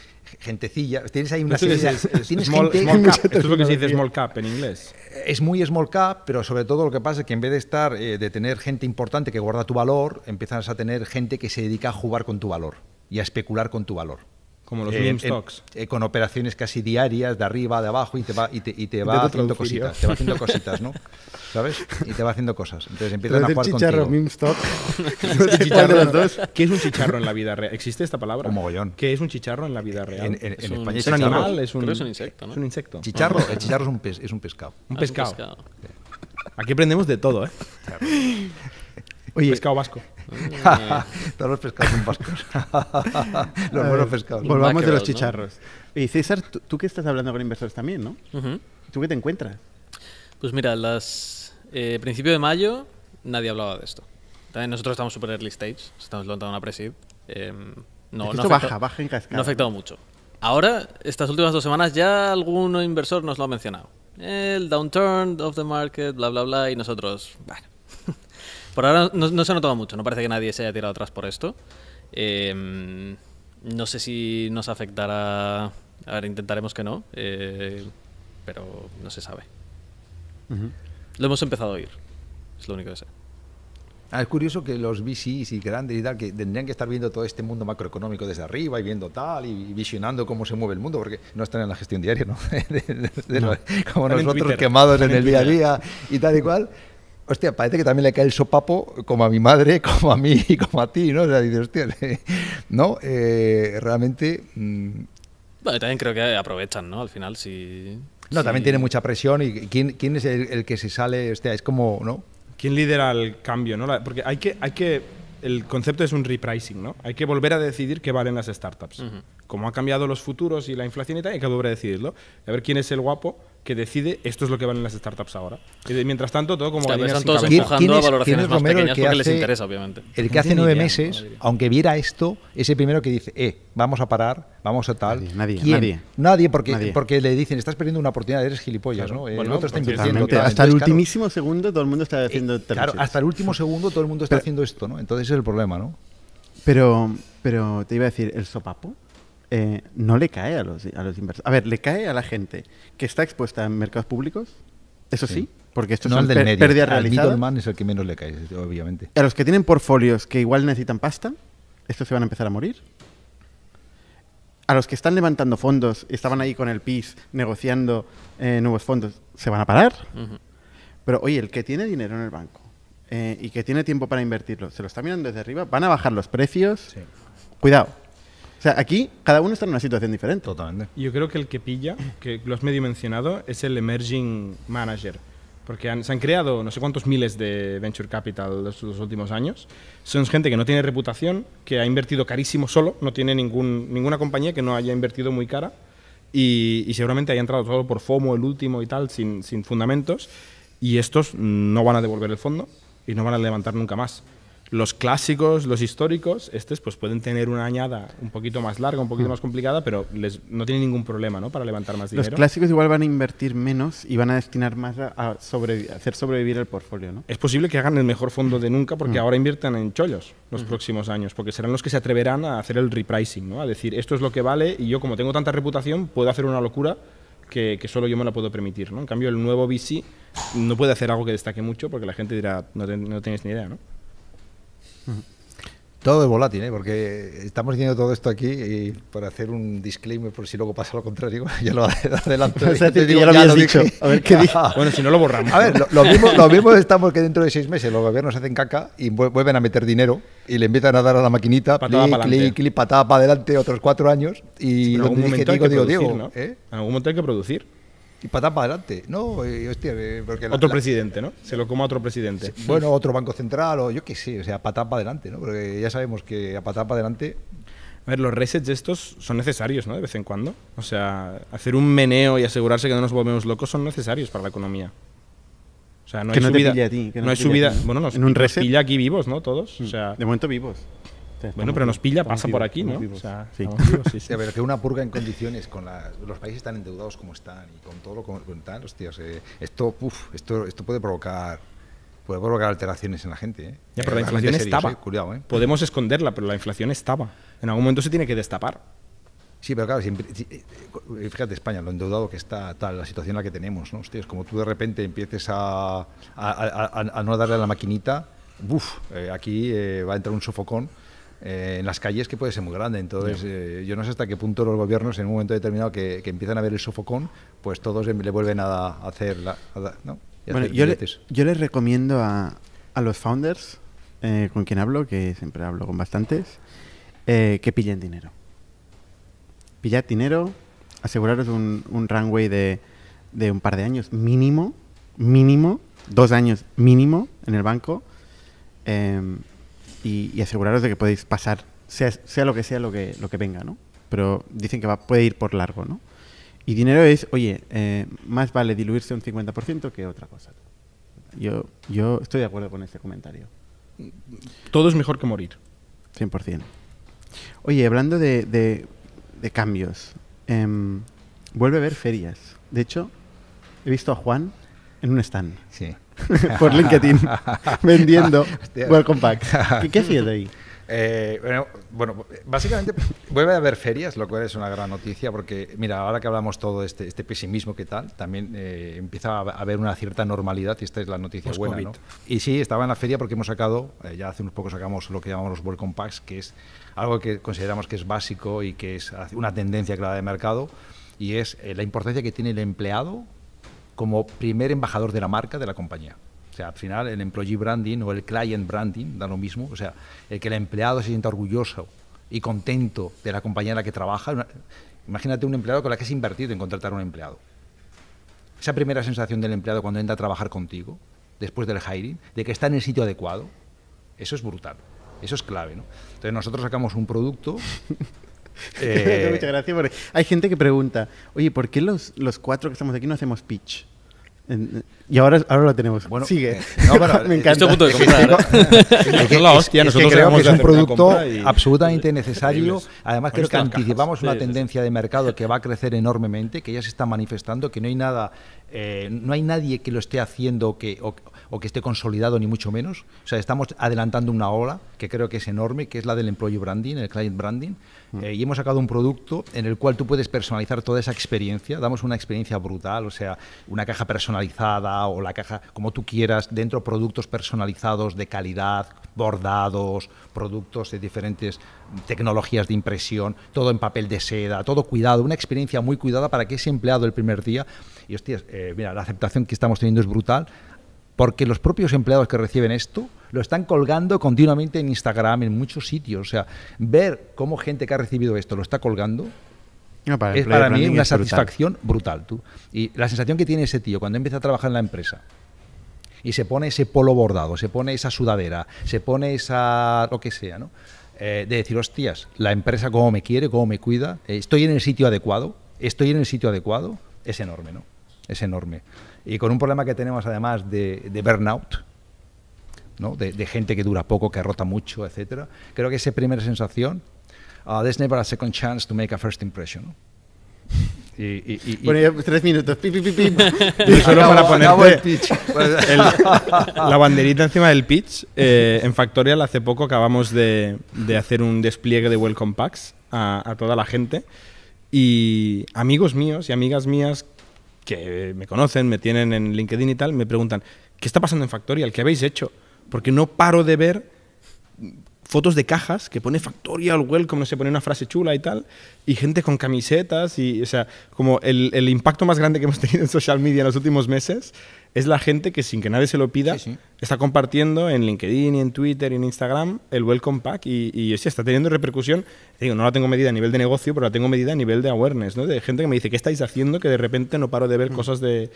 gentecilla, tienes ahí una serie es, de- es- es (laughs) tienes small, gente, small (laughs) cap. Esto es lo que se dice small cap en inglés. es muy small cap, pero sobre todo lo que pasa es que en vez de estar, eh, de tener gente importante que guarda tu valor, empiezas a tener gente que se dedica a jugar con tu valor y a especular con tu valor. Como los Eh, meme en- stocks. eh, con operaciones casi diarias, de arriba, de abajo, y te va, y te, y te va haciendo cositas, te va haciendo cositas, ¿no? (laughs) ¿Sabes? Y te va haciendo cosas. Entonces empiezan a jugar chicharro, contigo. meme stock. (laughs) Chicharro, ¿Cuál de los dos? ¿Qué es un chicharro en la vida real? ¿Existe esta palabra? Un mogollón. ¿Qué es un chicharro en la vida real? En, en- en Es un- España ¿Es un animal? ¿Es un, Creo es un insecto, ¿no? Es un insecto. Chicharro, (laughs) el chicharro es un, pes- es un pescado. Un Ah, es pescado. Aquí aprendemos de todo, ¿eh? Oye, pescado vasco. (laughs) Todos los pescados son vascos. (laughs) los a buenos ver, pescados. Volvamos de los Mackerel, ¿no? chicharros. Y César, tú, tú que estás hablando con inversores también, ¿no? Ujú. ¿Tú qué te encuentras? Pues mira, las eh, principio de mayo nadie hablaba de esto. También nosotros estamos super early stage, estamos levantando una pre-seed. eh, no, Es que no esto ha afectado- baja, baja en cascada. No ha afectado mucho. Ahora, estas últimas dos semanas, ya algún inversor nos lo ha mencionado. El downturn of the market, bla, bla, bla, y nosotros, bueno. Por ahora no, no se ha notado mucho, no parece que nadie se haya tirado atrás por esto. Eh, no sé si nos afectará. A ver, intentaremos que no, eh, pero no se sabe. Lo hemos empezado a oír, es lo único que sé. Ah, es curioso que los VCs y grandes y tal, que tendrían que estar viendo todo este mundo macroeconómico desde arriba y viendo tal y visionando cómo se mueve el mundo, porque no están en la gestión diaria, ¿no? (laughs) De- de- de como Están nosotros quemados Están en el día a día y tal y cual. Hostia, parece que también le cae el sopapo como a mi madre, (laughs) como a mí y como a ti, ¿no? O sea, dices, hostia, (laughs) no, eh, realmente... mm, Bueno, también creo que aprovechan, ¿no? Al final, si. no, si- también tiene mucha presión y ¿quién, quién es el, el que se sale? Hostia, es como, ¿no? ¿Quién lidera el cambio? ¿no? La- Porque hay que, hay que. El concepto es un repricing, ¿no? Hay que volver a decidir qué valen las startups. Ujú. Como han cambiado los futuros y la inflación y tal, hay que volver a decidirlo. A ver quién es el guapo que decide esto es lo que valen las startups ahora. Y de- mientras tanto, todo como Claro, están sin todos empujando ¿Quién a es- valoraciones más Romero el pequeñas que porque les hace- interesa, obviamente. El que hace nueve idea, meses, no, aunque viera esto, es el primero que dice, eh, vamos a parar, vamos a tal. Nadie, nadie, ¿Quién? nadie. Nadie, porque, Nadie. porque le dicen, estás perdiendo una oportunidad, eres gilipollas, Claro. ¿no? El Bueno, otro está porque invirtiendo. Tal. Hasta el claro, ultimísimo segundo todo el mundo está haciendo eh, claro, hasta el último (laughs) segundo todo el mundo está haciendo esto, ¿no? Entonces ese es el problema, ¿no? Pero, pero te iba a decir, el sopapo eh, no le cae a los, a los inversores. A ver, le cae a la gente que está expuesta en mercados públicos, eso sí, porque estos no son el del medio. pérdidas Al realizadas. middleman es el que menos le cae, obviamente. A los que tienen portfolios que igual necesitan pasta, estos se van a empezar a morir. A los que están levantando fondos, estaban ahí con el PIS negociando eh, nuevos fondos, se van a parar. Pero oye, el que tiene dinero en el banco eh, y que tiene tiempo para invertirlo, se lo está mirando desde arriba, van a bajar los precios. Cuidado. O sea, aquí cada uno está en una situación diferente. Totalmente. Yo creo que el que pilla, que lo has medio mencionado, es el emerging manager. Porque han- se han creado no sé cuántos miles de venture capital los, los últimos años. Son gente que no tiene reputación, que ha invertido carísimo solo, no tiene ningún, ninguna compañía que no haya invertido muy cara. Y, y seguramente haya entrado todo por FOMO, el último y tal, sin, sin fundamentos. Y estos no van a devolver el fondo y no van a levantar nunca más. Los clásicos, los históricos, estos pues pueden tener una añada un poquito más larga, un poquito más complicada, pero les, no tienen ningún problema ¿no? para levantar más Los dinero. clásicos igual van a invertir menos y van a destinar más a, a sobrevi- a hacer sobrevivir el portfolio, ¿no? Es posible que hagan el mejor fondo de nunca porque ahora inviertan en chollos los próximos años, porque serán los que se atreverán a hacer el repricing, ¿no? a decir esto es lo que vale y yo como tengo tanta reputación puedo hacer una locura que, que solo yo me la puedo permitir, ¿no? En cambio, el nuevo VC no puede hacer algo que destaque mucho porque la gente dirá, no, ten- no tienes ni idea, ¿no? Todo es volátil, ¿eh? porque estamos diciendo todo esto aquí y para hacer un disclaimer por si luego pasa lo contrario, (laughs) ya lo adelanto. O sea, (laughs) Te digo, ya lo habías dije. dicho. A ver qué. (laughs) Bueno, si no lo borramos. A ver, lo, lo mismo, lo mismo estamos que dentro de seis meses los gobiernos hacen caca y vu- vuelven a meter dinero y le empiezan a dar a la maquinita, Patada para adelante otros cuatro años y dije, digo, que digo, producir, digo, ¿no? ¿eh? En algún momento hay que producir. Y patada para adelante. No, eh, hostia, eh, porque la- Otro la- presidente, ¿no? Se lo coma otro presidente. Bueno, otro banco central o yo qué sé, o sea, patada para adelante, ¿no? Porque ya sabemos que a patada para adelante A ver, los resets estos son necesarios, ¿no? De vez en cuando. O sea, hacer un meneo y asegurarse que no nos volvemos locos son necesarios para la economía. O sea, no Que hay no te subida. pille a ti, que no no te hay pille a subida. ti. Bueno, nos, En un nos reset. pilla aquí vivos, ¿no? Todos. O sea, De momento vivos. Bueno, pero nos pilla, pasa por vivos, aquí, ¿no? O sea, Sí. vivos, sí, sí. Sí, a ver, que una purga en condiciones con la- los países tan endeudados como están y con todo lo con, con tal, hostias, eh, esto, uf, esto, esto puede provocar puede provocar alteraciones en la gente. ¿eh? Ya, pero la Eh, inflación realmente serios, estaba. eh, cuidado, ¿eh? Podemos esconderla, pero la inflación estaba. En algún momento se tiene que destapar. Sí, pero claro, siempre- si- eh, eh, fíjate España, lo endeudado que está, tal, la situación en la que tenemos, ¿no? Hostias, como tú de repente empieces a, a- a- a- a no darle a la maquinita, uf, eh, aquí eh, va a entrar un sofocón eh, en las calles que puede ser muy grande. Entonces, eh, yo no sé hasta qué punto los gobiernos, en un momento determinado que, que empiezan a ver el sofocón, pues todos em- le vuelven a, a hacer, la, a ¿no? Y a Bueno, hacer yo, le- billetes. yo les recomiendo a, a los founders eh, con quien hablo, que siempre hablo con bastantes, que pillen dinero. Pillad dinero, aseguraros un, un runway de, de un par de años mínimo, mínimo, dos años mínimo en el banco, em, y, y aseguraros de que podéis pasar, sea, sea lo que sea lo que, lo que venga, ¿no? Pero dicen que va, puede ir por largo, ¿no? Y dinero es, oye, eh, más vale diluirse un 50% que otra cosa. Yo, yo estoy de acuerdo con este comentario. Todo es mejor que morir. 100%. Oye, hablando de, de- de cambios, em, vuelve a haber ferias. De hecho, he visto a Juan en un stand Sí. (laughs) por LinkedIn (laughs) vendiendo. Welcome Pack. (laughs) ¿Qué, qué hacías ahí? Eh, bueno, bueno, básicamente vuelve a haber ferias, lo cual es una gran noticia, porque mira, ahora que hablamos todo de este, este pesimismo que tal, también eh, empieza a haber una cierta normalidad y esta es la noticia buena. ¿no? Y sí, estaba en la feria porque hemos sacado, eh, ya hace unos pocos sacamos lo que llamamos los Welcome Packs, que es algo que consideramos que es básico y que es una tendencia clara de mercado, y es eh, la importancia que tiene el empleado como primer embajador de la marca de la compañía. O sea, al final el employee branding o el client branding da lo mismo. O sea, el que el empleado se sienta orgulloso y contento de la compañía en la que trabaja. Imagínate un empleado con la que has invertido en contratar a un empleado. Esa primera sensación del empleado cuando entra a trabajar contigo, después del hiring, de que está en el sitio adecuado, eso es brutal. Eso es clave. Entonces nosotros sacamos un producto. (laughs) Eh, mucha gracia porque hay gente que pregunta, oye, ¿por qué los, los cuatro que estamos aquí no hacemos pitch? En- Y ahora, ahora lo tenemos. Bueno, Sigue. eh, no, pero, (laughs) Me eh, encanta. Estoy a punto de Es que- comprar, ¿eh? (laughs) es que- Es la es- hostia, es que nosotros creo acabamos que de es un producto y- absolutamente necesario. Además, ¿Has creo que cajas? anticipamos una Sí, sí, sí. tendencia de mercado que va a crecer enormemente, que ya se está manifestando, que no hay nada, eh, no hay nadie que lo esté haciendo que, o, o que esté consolidado, ni mucho menos. O sea, estamos adelantando una ola que creo que es enorme, que es la del employee branding, el client branding. Eh, y hemos sacado un producto en el cual tú puedes personalizar toda esa experiencia. Damos una experiencia brutal, o sea, una caja personalizada o la caja como tú quieras, dentro productos personalizados de calidad, bordados, productos de diferentes tecnologías de impresión, todo en papel de seda, todo cuidado, una experiencia muy cuidada para que ese empleado el primer día, y hostias, eh, mira, la aceptación que estamos teniendo es brutal, porque los propios empleados que reciben esto lo están colgando continuamente en Instagram, en muchos sitios. O sea, ver cómo gente que ha recibido esto lo está colgando No, para el es para mí una es brutal. satisfacción brutal. tú. Y la sensación que tiene ese tío cuando empieza a trabajar en la empresa y se pone ese polo bordado, se pone esa sudadera, se pone esa lo que sea, ¿no? Eh, de decir, hostias, la empresa cómo me quiere, cómo me cuida, eh, estoy en el sitio adecuado, estoy en el sitio adecuado, es enorme, ¿no? Es enorme. Y con un problema que tenemos además de, de burnout, ¿no? De, de gente que dura poco, que rota mucho, etcétera. Creo que esa primera sensación, uh, there's never a second chance to make a first impression. ¿no? Y, y- y- Bueno, ya tres minutos. Pi, pi, pi, pi. Y solo para Acabo- acabo ponerte el pitch. el- la banderita encima del pitch, eh, en Factorial hace poco acabamos de, de hacer un despliegue de Welcome Packs a, a toda la gente. Y amigos míos y amigas mías que me conocen, me tienen en LinkedIn y tal, me preguntan, ¿qué está pasando en Factorial? ¿Qué habéis hecho? Porque no paro de ver fotos de cajas que pone Factorial, Welcome, no sé, pone una frase chula y tal, y gente con camisetas, y, o sea, como el, el impacto más grande que hemos (laughs) tenido en social media en los últimos meses es la gente que sin que nadie se lo pida Sí, sí. está compartiendo en LinkedIn y en Twitter y en Instagram el Welcome Pack y, y sí, está teniendo repercusión. Digo, no la tengo medida a nivel de negocio, pero la tengo medida a nivel de awareness, ¿no? De gente que me dice, ¿qué estáis haciendo? Que de repente no paro de Mm. ver cosas de,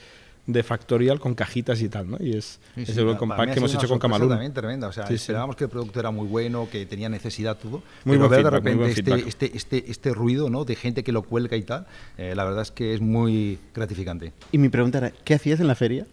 de Factorial con cajitas y tal, ¿no? Y es, Sí, es sí, el Welcome Pack que hemos hecho con Camalún. También tremenda. O sea, Sí, sí. esperábamos que el producto era muy bueno, que tenía necesidad todo. Muy pero ver de repente este, este, este, este ruido ¿no? de gente que lo cuelga y tal, eh, la verdad es que es muy gratificante. Y mi pregunta era, ¿qué hacías en la feria?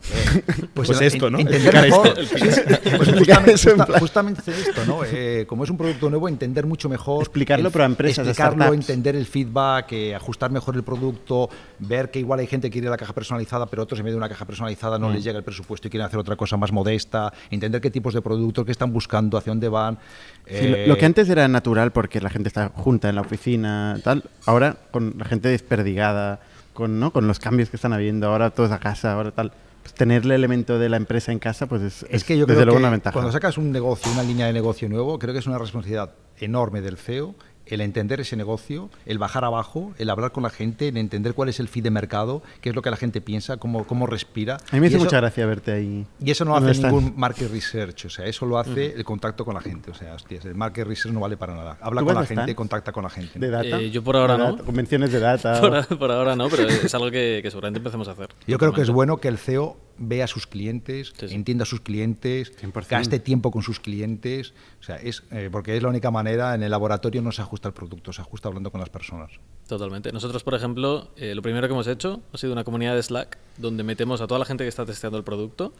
(laughs) Pues en- esto, ¿no? Entender mejor. Pues justamente, justa- justamente esto, ¿no? Eh, como es un producto nuevo, entender mucho mejor. Explicarlo, el- pero a empresas, Explicarlo, entender el feedback, eh, ajustar mejor el producto, ver que igual hay gente que quiere la caja personalizada, pero otros en vez de una caja personalizada no Mm. les llega el presupuesto y quieren hacer otra cosa más modesta. Entender qué tipos de productos que están buscando, hacia dónde van. Sí, lo- Eh, lo que antes era natural porque la gente está junta en la oficina, tal, ahora con la gente desperdigada, con, ¿no? con los cambios que están habiendo, ahora todos a casa, ahora tal, pues tener el elemento de la empresa en casa, pues es, Es que yo desde creo luego que una ventaja. cuando sacas un negocio, una línea de negocio nuevo, creo que es una responsabilidad enorme del CEO el entender ese negocio, el bajar abajo, el hablar con la gente, el entender cuál es el feed de mercado, qué es lo que la gente piensa, cómo, cómo respira. A mí me Y hace eso- mucha gracia verte ahí. Y eso no ¿Dónde hace están? ningún market research, o sea, eso lo hace el contacto con la gente. O sea, hostias, el market research no vale para nada. Habla ¿Tú con la gente, contacta con la gente. De data. Eh, yo por ahora no. data, Convenciones de data. (laughs) Por, o- a- por ahora no, pero es algo que, que seguramente empecemos a hacer. Yo creo que es bueno que el CEO vea a sus clientes, Sí, sí. entienda a sus clientes, 100%. gaste tiempo con sus clientes, o sea, es eh, porque es la única manera. En el laboratorio no se ajusta el producto, se ajusta hablando con las personas. Totalmente. Nosotros, por ejemplo, eh, lo primero que hemos hecho ha sido una comunidad de Slack donde metemos a toda la gente que está testeando el producto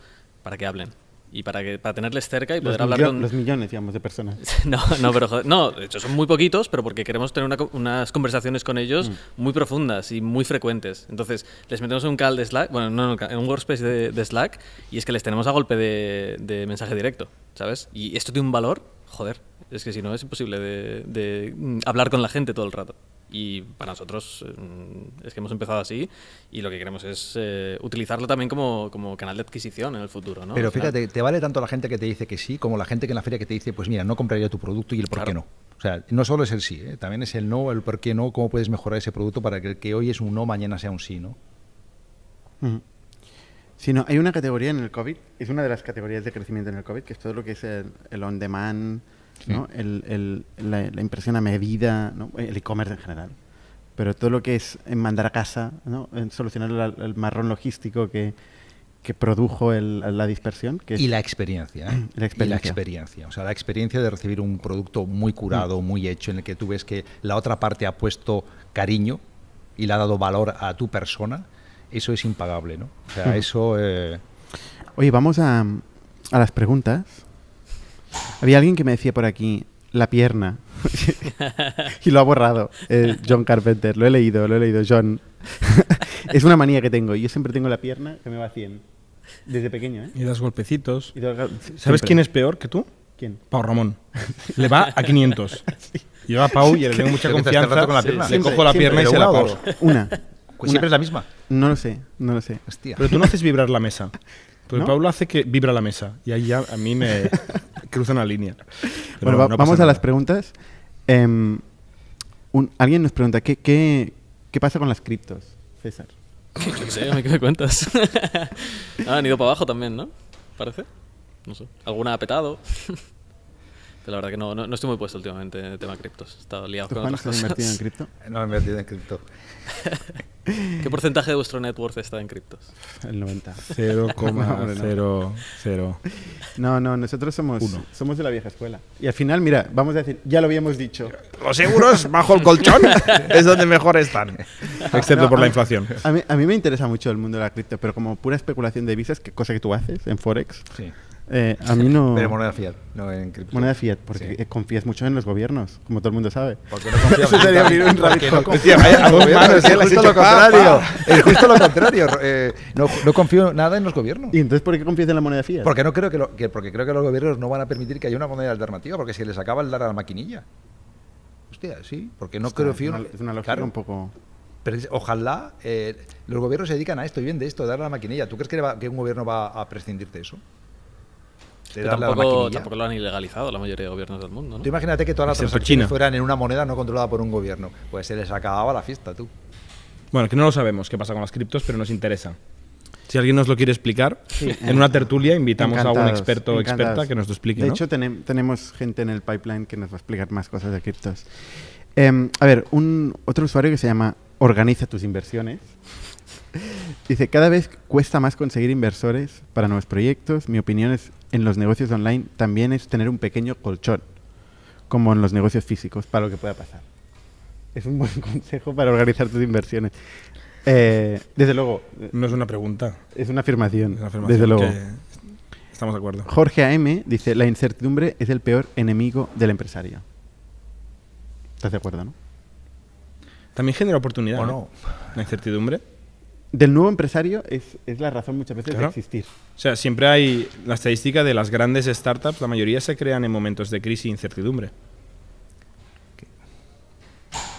para que hablen y para que para tenerles cerca y los, poder hablar con los millones, digamos, de personas. (laughs) No, no, pero joder, no, de hecho son muy poquitos, pero porque queremos tener una unas conversaciones con ellos muy profundas y muy frecuentes. Entonces, les metemos en un call de Slack, bueno, no, no, en un workspace de, de Slack, y es que les tenemos a golpe de, de mensaje directo, ¿sabes? Y esto tiene un valor, joder, es que si no es imposible de, de, mm, hablar con la gente todo el rato. Y para nosotros mm, es que hemos empezado así y lo que queremos es eh, utilizarlo también como, como canal de adquisición en el futuro, ¿no? Pero fíjate, te vale tanto la gente que te dice que sí, como la gente que en la feria que te dice, pues mira, no compraría tu producto y el por qué no. O sea, no solo es el sí, ¿eh? también es el no, el por qué no, cómo puedes mejorar ese producto para que el que hoy es un no, mañana sea un sí, ¿no? Ujú. Sí, no, hay una categoría en el COVID, es una de las categorías de crecimiento en el COVID, que es todo lo que es el, el on-demand, ¿no? el, el- la, la impresión a medida, ¿no? el e-commerce en general. Pero todo lo que es en mandar a casa, ¿no? en solucionar la- el marrón logístico que, que produjo el- la dispersión. Que Y la experiencia, ¿eh? (clears throat) La experiencia. Y la experiencia. O sea, la experiencia de recibir un producto muy curado, muy hecho, en el que tú ves que la otra parte ha puesto cariño y le ha dado valor a tu persona, eso es impagable, ¿no? O sea, eso... eh, Oye, vamos a, a las preguntas. Había alguien que me decía por aquí, la pierna. (laughs) y lo ha borrado. eh, John Carpenter. Lo he leído, lo he leído, John. (laughs) es una manía que tengo. Yo siempre tengo la pierna que me va a 100. Desde pequeño, ¿eh? Y das golpecitos. Y ¿Sabes siempre. quién es peor que tú? ¿Quién? Pau Ramón. (laughs) Le va a 500. Yo a Pau y le tengo mucha Pero confianza. con la pierna. Le Siempre, cojo la siempre. pierna y ¿Pero se la una o paro. dos? Una. pues Una. siempre es la misma. No lo sé, no lo sé. Hostia. Pero tú no haces vibrar la mesa. Porque ¿No? Pablo hace que vibra la mesa. Y ahí ya a mí me cruza una línea. Pero bueno, va- no vamos a nada. las preguntas. Em, un- alguien nos pregunta, ¿qué, qué, qué pasa con las criptos, César? (laughs) Yo qué sé, ¿qué me cuentas? (laughs) ah, han ido para abajo también, ¿no? Parece. No sé. ¿Alguna ha petado? (laughs) Pero la verdad que no, no, no estoy muy puesto últimamente en el tema criptos. He estado liado ¿Tú, con otras cosas. invertido en cripto? No he invertido en cripto. ¿Qué porcentaje de vuestro net worth está en criptos? El 90. 0,00. (laughs) No, no, nosotros somos, Uno. somos de la vieja escuela. Y al final, mira, vamos a decir, ya lo habíamos dicho. Los euros bajo el colchón (laughs) es donde mejor están. Excepto No, por a la mí- inflación. A mí, a mí me interesa mucho el mundo de la cripto, pero como pura especulación de divisas, que cosa que tú haces en Forex, Sí. Eh, a mí no... Pero moneda fiat, no en cripto. Moneda fiat, porque Sí. confías mucho en los gobiernos, como todo el mundo sabe. Porque no confío Eso sería abrir un rabbit hole. Es justo lo contrario. Es justo lo contrario. Eh, no, no confío nada en los gobiernos. ¿Y entonces por qué confías en la moneda fiat? Porque no creo que, lo- que- porque creo que los gobiernos no van a permitir que haya una moneda alternativa, porque se les acaba el dar a la maquinilla. Hostia, sí, porque no Está- creo es fío. una, es una lógica Claro. un poco... Pero ojalá eh, los gobiernos se dedican a esto y bien de esto, de darle a la maquinilla. ¿Tú crees que, va- que un gobierno va a prescindir de eso? De Que darle a la tampoco, tampoco lo han ilegalizado la mayoría de gobiernos del mundo, ¿no? Tú imagínate que todas las Excepto transacciones China. fueran en una moneda no controlada por un gobierno. Pues se les acababa la fiesta, tú. Bueno, que no lo sabemos qué pasa con las criptos, pero nos interesa. Si alguien nos lo quiere explicar, en una tertulia invitamos a un experto o experta que nos lo explique. De ¿no? hecho, tenem- tenemos gente en el pipeline que nos va a explicar más cosas de criptos. Em, a ver, un, otro usuario que se llama Organiza tus inversiones. (laughs) Dice, cada vez cuesta más conseguir inversores para nuevos proyectos. Mi opinión es, en los negocios online también es tener un pequeño colchón, como en los negocios físicos, para lo que pueda pasar. Es un buen (laughs) consejo para organizar tus inversiones. Eh, desde luego, no es una pregunta, es una afirmación. es una afirmación desde luego. que estamos de acuerdo. Jorge AM dice, la incertidumbre es el peor enemigo del empresario. ¿Estás de acuerdo, no? También genera oportunidad. ¿O ¿no? no? La incertidumbre. Del nuevo empresario es, es la razón muchas veces Claro. de existir. O sea, siempre hay la estadística de las grandes startups, la mayoría se crean en momentos de crisis e incertidumbre.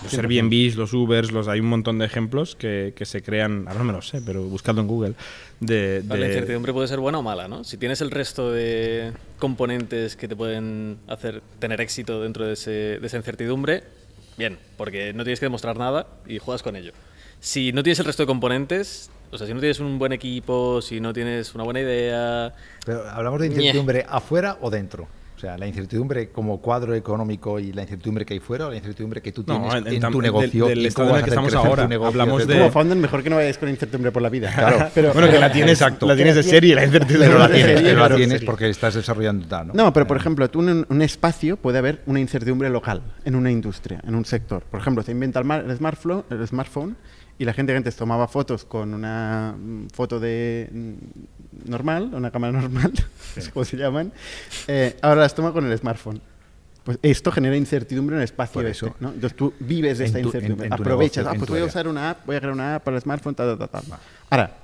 Los Airbnbs, los Ubers, los, hay un montón de ejemplos que, que se crean, ahora no me lo sé, pero buscando en Google, de, La incertidumbre puede ser buena o mala, ¿no? Si tienes el resto de componentes que te pueden hacer tener éxito dentro de, ese- de esa incertidumbre, bien, porque no tienes que demostrar nada y juegas con ello. Si no tienes el resto de componentes, o sea, si no tienes un buen equipo, si no tienes una buena idea, Pero hablamos de incertidumbre afuera o dentro. O sea, la incertidumbre como cuadro económico y la incertidumbre que hay fuera o la incertidumbre que tú No, tienes en- en, tu negocio del estado en el que estamos ahora. negocio Hablamos de- Como founder, mejor que no vayas con incertidumbre por la vida. Claro. (laughs) pero, bueno, que la (laughs) tienes, Exacto. la tienes de (laughs) serie, la incertidumbre. Pero la tienes, serie, pero la tienes porque estás desarrollando tal, ¿no? No, pero por ejemplo, tú en un, un espacio puede haber una incertidumbre local, en una industria, en un sector. Por ejemplo, se inventa el, mar- el smartphone, el smartphone y la gente que antes tomaba fotos con una mm, foto de mm, normal, una cámara (laughs) normal, no sé cómo se llaman, eh, ahora las toma con el smartphone. Pues esto genera incertidumbre en el espacio este, eso. ¿no? Entonces tú vives de esta tu- incertidumbre. en Aprovechas, negocio, ah, pues voy a área. usar una app, voy a crear una app para el smartphone, tal, tal, tal. tal. Ahora,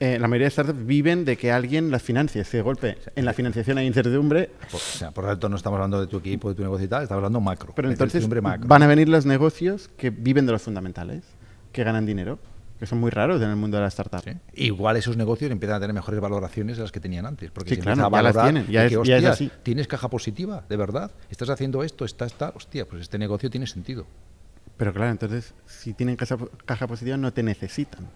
eh, la mayoría de startups viven de que alguien las financie. Se golpe. En la financiación hay incertidumbre, Por, o sea, por tanto, no estamos hablando de tu equipo, de tu negocio y tal, estamos hablando macro. pero entonces macro. van a venir los negocios que viven de los fundamentales, que ganan dinero, que son muy raros en el mundo de la startup. Sí. Igual esos negocios empiezan a tener mejores valoraciones de las que tenían antes. Porque Sí, se claro, ya las tienen, ya es- ya es así. ¿Tienes caja positiva? ¿De verdad? ¿Estás haciendo esto? ¿Estás tal? Hostia, pues este negocio tiene sentido. Pero claro, entonces, si tienen caja, caja positiva, no te necesitan.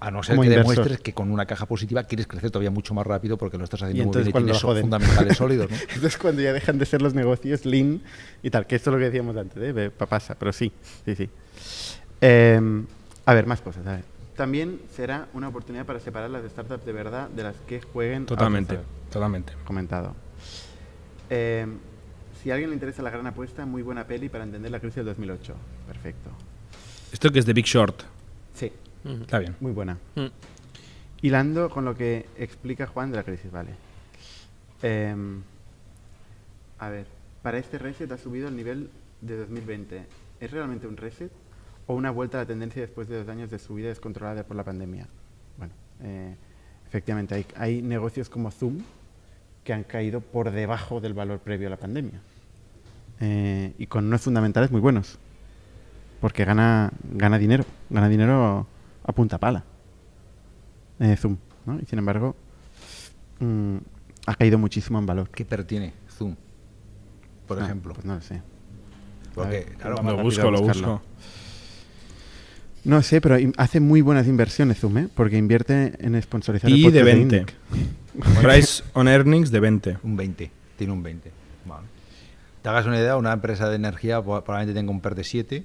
A no ser Como que inversor. demuestres que con una caja positiva quieres crecer todavía mucho más rápido porque lo estás haciendo Y muy bien y tienes fundamentales sólidos. ¿no? (laughs) Entonces cuando ya dejan de ser los negocios lean y tal, que esto es lo que decíamos antes, ¿eh? Pasa, pero sí, sí, sí. Eh, a ver, más cosas. A ver. También será una oportunidad para separar las startups de verdad de las que jueguen. Totalmente, totalmente. Comentado. Eh, si a alguien le interesa la gran apuesta, muy buena peli para entender la crisis del 2008. Perfecto. Esto que es de Big Short. Sí, Está bien. muy buena. mm, Hilando con lo que explica Juan de la crisis, vale. Em, a ver, para este reset ha subido el nivel de 2020. ¿Es realmente un reset o una vuelta a la tendencia después de dos años de subida descontrolada por la pandemia? Bueno, eh, efectivamente, hay, hay negocios como Zoom que han caído por debajo del valor previo a la pandemia. Eh, y con unos fundamentales muy buenos. Porque gana, gana dinero, gana dinero a punta pala eh, Zoom, ¿no? Y sin embargo, mm, ha caído muchísimo en valor. ¿Qué PER tiene Zoom? Por Ah, ejemplo. Pues no lo sé. Porque, claro, Lo busco, lo buscarlo. busco. No sé, pero hace muy buenas inversiones Zoom, ¿eh? Porque invierte en sponsorizar el Y de podcast 20. Indic. Price on earnings de 20. un 20. Tiene un 20. Vale. Te hagas una idea, una empresa de energía probablemente tenga un PER de 7.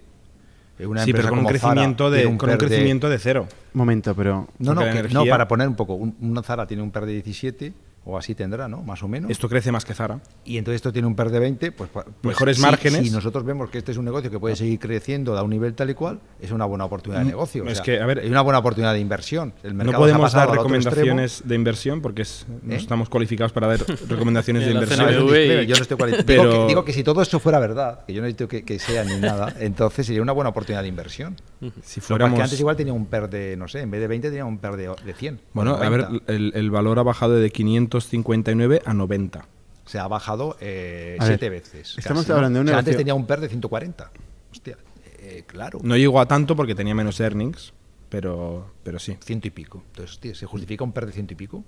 eh, Una Sí, pero empresa con un, como Zara crecimiento de, tiene con un PER de- crecimiento de cero. Momento, pero No, no, que- no, para poner un poco. Un, una Zara tiene un PER de 17, o así tendrá, ¿no? Más o menos. Esto crece más que Zara. Y entonces esto tiene un PER de 20, pues, pues Mejores si- márgenes. Si nosotros vemos que este es un negocio que puede seguir creciendo a un nivel tal y cual, es una buena oportunidad de Mm, negocio. o es sea, que, a ver, hay una buena oportunidad de inversión. El No mercado ha podemos dar recomendaciones de inversión porque es- no ¿Eh? estamos cualificados para dar (laughs) recomendaciones de inversión. No, es yo no estoy cuali- Pero- digo, que, digo que si todo esto fuera verdad, que yo no necesito que, que sea ni nada, (laughs) entonces sería una buena oportunidad de inversión. Si es fuéramos... que antes igual tenía un PER de, no sé, en vez de 20 tenía un PER de, de 100. o Bueno, a ver, 90. el, el valor ha bajado de 559 a 90. Se ha bajado eh, A ver, siete veces. estamos casi, ¿no? hablando de un O sea, antes tenía un PER de 140. Hostia, Eh, claro. No llegó a tanto porque tenía menos earnings, pero, pero sí. Ciento y pico. Entonces, tío, ¿se justifica un PER de ciento y pico?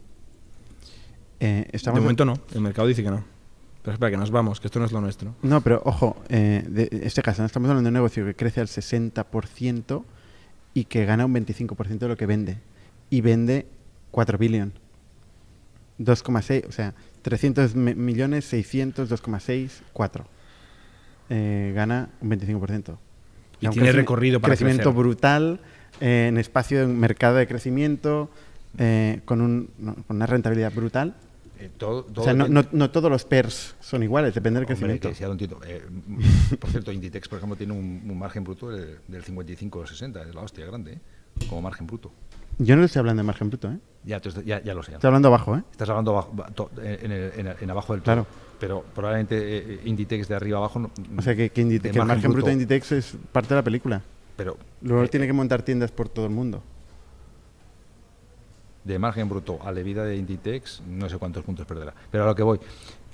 Eh, estamos De momento no, el mercado dice que no. Pero espera, que nos vamos, que esto no es lo nuestro. No, pero ojo, eh, de este caso, no estamos hablando de un negocio que crece al 60% y que gana un 25% de lo que vende. Y vende 4 billion. 2,6, o sea, 300 mi- millones, 600, 2,6, 4. Eh, gana un 25%. Y O sea, un tiene recorrido para Crecimiento crecer. brutal, eh, en espacio de mercado de crecimiento, eh, con, un- no, con una rentabilidad brutal. Eh, todo, O sea, no, no- no todos los PERS son iguales, depende del Hombre, crecimiento. que entiendo. Eh, (laughs) por cierto, Inditex, por ejemplo, tiene un, un margen bruto del, del 55 o 60, es la hostia grande, ¿eh? como margen bruto. Yo no estoy hablando de margen bruto, ¿eh? Ya, estás- ya, ya lo sé. Estoy hablando abajo, ¿eh? Estás hablando abajo- en, abajo del todo. Claro. Pero probablemente eh, Inditex de arriba abajo. no- O sea, que, que Indite- el margen bruto de Inditex es parte de la película. Pero Luego eh, tiene que montar tiendas por todo el mundo. de margen bruto a la vida de Inditex, no sé cuántos puntos perderá. Pero a lo que voy,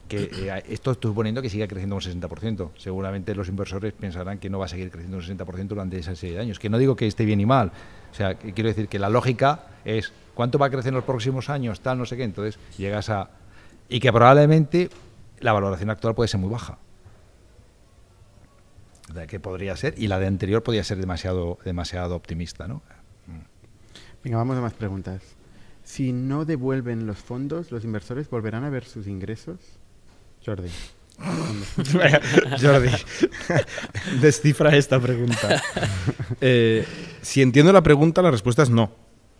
que eh, esto estoy suponiendo que siga creciendo un 60%. Seguramente los inversores pensarán que no va a seguir creciendo un 60% durante esa serie de años. Que no digo que esté bien y mal. O sea, que quiero decir que la lógica es cuánto va a crecer en los próximos años, tal, no sé qué. Entonces llegas a... Y que probablemente la valoración actual puede ser muy baja. Sea, que podría ser, y la de anterior podría ser demasiado, demasiado optimista, ¿no? Venga, vamos a más preguntas. Si no devuelven los fondos, ¿los inversores volverán a ver sus ingresos? Jordi. (laughs) Jordi, (laughs) descifra esta pregunta. Eh, si entiendo la pregunta, la respuesta es no.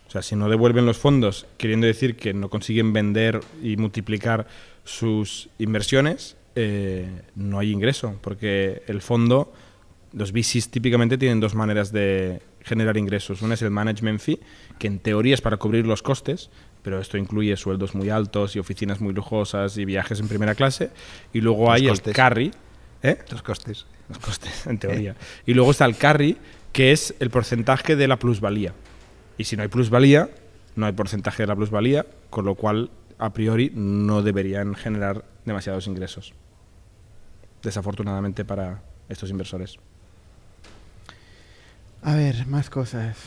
O sea, si no devuelven los fondos, queriendo decir que no consiguen vender y multiplicar sus inversiones, eh, no hay ingreso, porque el fondo, los VCs típicamente tienen dos maneras de generar ingresos. Una es el management fee, que en teoría es para cubrir los costes, pero esto incluye sueldos muy altos y oficinas muy lujosas y viajes en primera clase. Y luego Los hay el carry. ¿eh? Los costes. Los costes, (laughs) en teoría. Y luego está el carry, que es el porcentaje de la plusvalía. Y si no hay plusvalía, no hay porcentaje de la plusvalía, con lo cual, a priori, no deberían generar demasiados ingresos. Desafortunadamente para estos inversores. A ver, más cosas.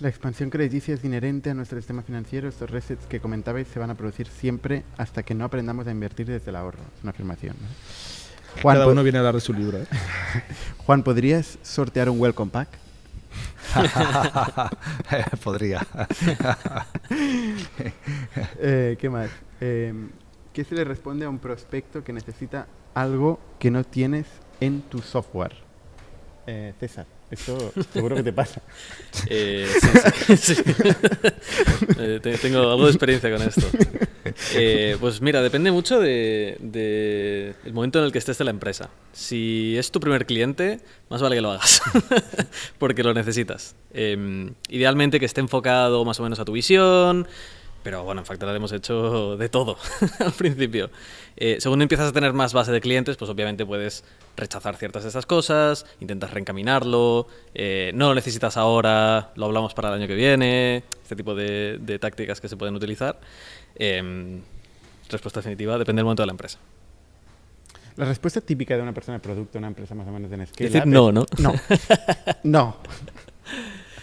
La expansión crediticia es inherente a nuestro sistema financiero. Estos resets que comentabais se van a producir siempre hasta que no aprendamos a invertir desde el ahorro. Es una afirmación. ¿no? Juan, Cada uno viene a hablar de su libro. ¿eh? (laughs) Juan, ¿podrías sortear un welcome pack? (laughs) Podría. (laughs) Eh, ¿Qué más? Eh, ¿Qué se le responde a un prospecto que necesita algo que no tienes en tu software? Eh, César, esto seguro que te pasa. (laughs) Eh, sí, sí, sí. (laughs) Eh, te- tengo algo de experiencia con esto. (laughs) Eh, pues mira, depende mucho de, de el momento en el que estés de la empresa. Si es tu primer cliente, más vale que lo hagas, porque lo necesitas. Eh, idealmente que esté enfocado más o menos a tu visión, pero bueno, en Factorial hemos hecho de todo (laughs) al principio. Eh, según empiezas a tener más base de clientes, pues obviamente puedes rechazar ciertas de estas cosas, intentas reencaminarlo, eh, no lo necesitas ahora, lo hablamos para el año que viene, este tipo de, de tácticas que se pueden utilizar. Em, respuesta definitiva, depende del momento de la empresa. La respuesta típica de una persona de producto, una empresa más o menos en scale Decir no, ¿no? No. (laughs) No. (laughs)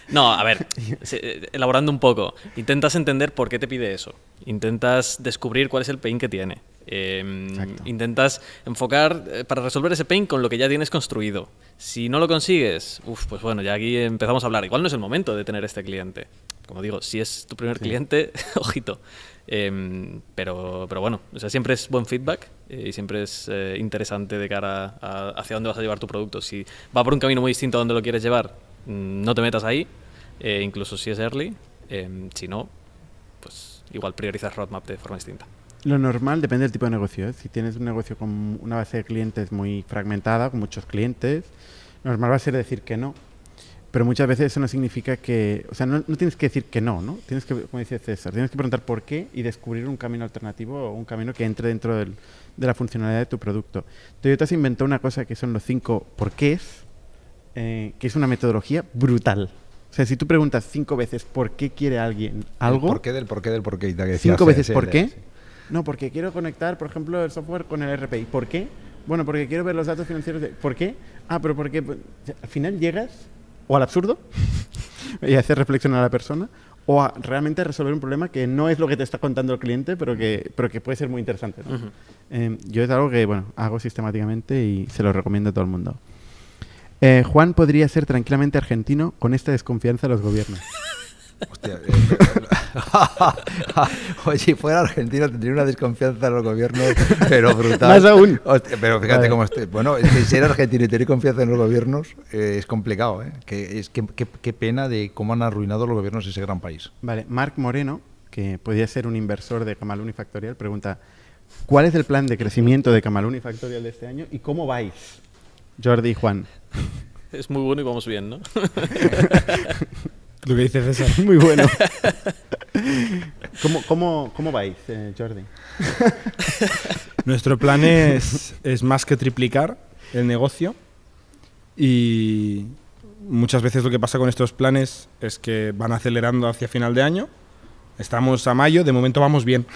No, a ver, eh, elaborando un poco, intentas entender por qué te pide eso. Intentas descubrir cuál es el pain que tiene. Eh, Exacto. intentas enfocar eh, para resolver ese pain con lo que ya tienes construido. Si no lo consigues, uf, pues bueno, ya aquí empezamos a hablar. Igual no es el momento de tener este cliente. Como digo, si es tu primer cliente, (laughs) ojito. Eh, pero, pero bueno, o sea, siempre es buen feedback eh, y siempre es interesante de cara a hacia dónde vas a llevar tu producto. Si va por un camino muy distinto a donde lo quieres llevar, no te metas ahí, eh, incluso si es early. Eh, si no, pues igual priorizas roadmap de forma distinta. Lo normal depende del tipo de negocio. ¿eh? Si tienes un negocio con una base de clientes muy fragmentada, con muchos clientes, normal va a ser decir que no. Pero muchas veces eso no significa que... O sea, no, no tienes que decir que no, ¿no? Tienes que, como dice César, tienes que preguntar por qué y descubrir un camino alternativo o un camino que entre dentro del- de la funcionalidad de tu producto. Toyota se inventó una cosa que son los cinco porqués, eh, que es una metodología brutal. O sea, si tú preguntas cinco veces por qué quiere alguien algo... ¿Por qué del por qué del por qué? Que decía Cinco veces, ¿por qué? sí. No, porque quiero conectar, por ejemplo, el software con el RPI. ¿Por qué? Bueno, porque quiero ver los datos financieros. De... ¿Por qué? Ah, pero porque pues, al final llegas o al absurdo (laughs) y hacer reflexionar a la persona o a realmente resolver un problema que no es lo que te está contando el cliente, pero que, pero que puede ser muy interesante. Eh, yo es algo que bueno hago sistemáticamente y se lo recomiendo a todo el mundo. Eh, Juan podría ser tranquilamente argentino con esta desconfianza de los gobiernos. (laughs) Hostia, eh, (laughs) Oye, si fuera argentino tendría una desconfianza en los gobiernos, pero brutal. Más aún. Hostia, pero fíjate Vale. cómo estoy. Bueno, es que ser argentino y tener confianza en los gobiernos eh, es complicado, ¿eh? Que, es, que, que- qué pena de cómo han arruinado los gobiernos ese gran país. Vale, Marc Moreno, que podría ser un inversor de Camalún y Factorial, pregunta, ¿cuál es el plan de crecimiento de Camalún y Factorial de este año y cómo vais? Jordi y Juan. (laughs) Es muy bueno y vamos bien, ¿no? (laughs) Lo que dice César. (laughs) Muy bueno. ¿Cómo, cómo, cómo vais, eh, Jordi? Nuestro plan es, es más que triplicar el negocio y muchas veces lo que pasa con estos planes es que van acelerando hacia final de año. Estamos a mayo, de momento vamos bien,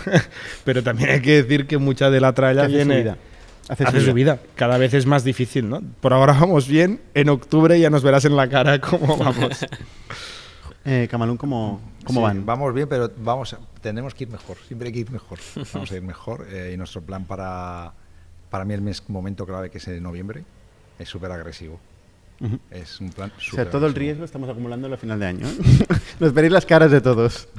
pero también hay que decir que mucha de la tralla viene... subida. Hace Hace subida. subida. Cada vez es más difícil, ¿no? Por ahora vamos bien. En octubre ya nos verás en la cara cómo (laughs) vamos. Eh, Camalún, ¿cómo, cómo Sí, van? Vamos bien, pero vamos, a- tenemos que ir mejor. Siempre hay que ir mejor. Vamos a ir mejor. eh, y nuestro plan para, para mí el mes, momento clave, que es en noviembre, es súper agresivo. Es un plan O súper sea, todo el riesgo estamos acumulando a final de año. ¿eh? (laughs) Nos veréis las caras de todos. (laughs)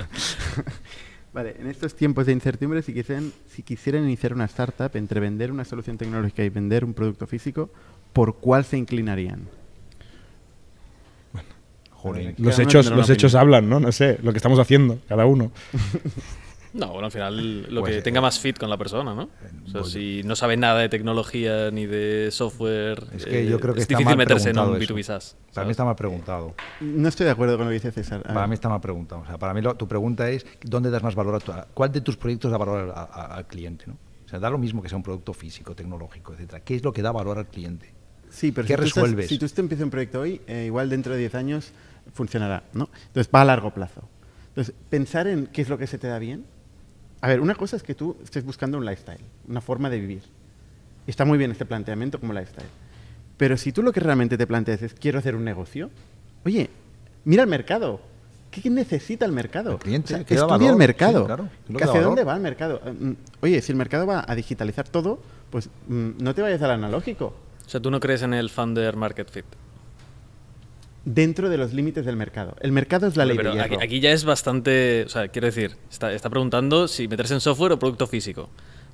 vale, en estos tiempos de incertidumbre, si quisieran, si quisieran iniciar una startup entre vender una solución tecnológica y vender un producto físico, ¿por cuál se inclinarían? Cada Los hechos, los hechos hablan, ¿no? No sé, lo que estamos haciendo, cada uno. (laughs) No, bueno, al final lo Pues, que eh, tenga más fit con la persona, ¿no? O sea, si no sabe nada de tecnología ni de software, Es que yo eh, creo que es está difícil mal meterse en un preguntado B2B eso. SaaS. Para mí está mal preguntado. No estoy de acuerdo con lo que dice César. Para mí está mal preguntado. O sea, para mí lo- tu pregunta es ¿dónde das más valor a tu, a- cuál de tus proyectos da valor al, a- al cliente? ¿no? O sea, da lo mismo que sea un producto físico, tecnológico, etcétera. ¿Qué es lo que da valor al cliente? Sí, pero ¿Qué si tú, estás- resuelves? si tú te empiezas un proyecto hoy, eh, igual dentro de 10 años funcionará, ¿no? Entonces va a largo plazo. Entonces, pensar en qué es lo que se te da bien. A ver, una cosa es que tú estés buscando un lifestyle, una forma de vivir. Está muy bien este planteamiento como lifestyle. Pero si tú lo que realmente te planteas es quiero hacer un negocio, oye, mira el mercado. ¿Qué necesita el mercado? El cliente, O sea, ¿qué da estudia valor? el mercado. Sí, claro, es lo Que que da ¿Hacia valor. dónde va el mercado? Eh, mm, Oye, si el mercado va a digitalizar todo, pues mm, no te vayas al analógico. O sea, tú no crees en el founder market fit. Dentro de los límites del mercado. El mercado es la ley Pero de aquí, hierro. aquí ya es bastante. O sea, quiero decir, está, está preguntando si meterse en software o producto físico.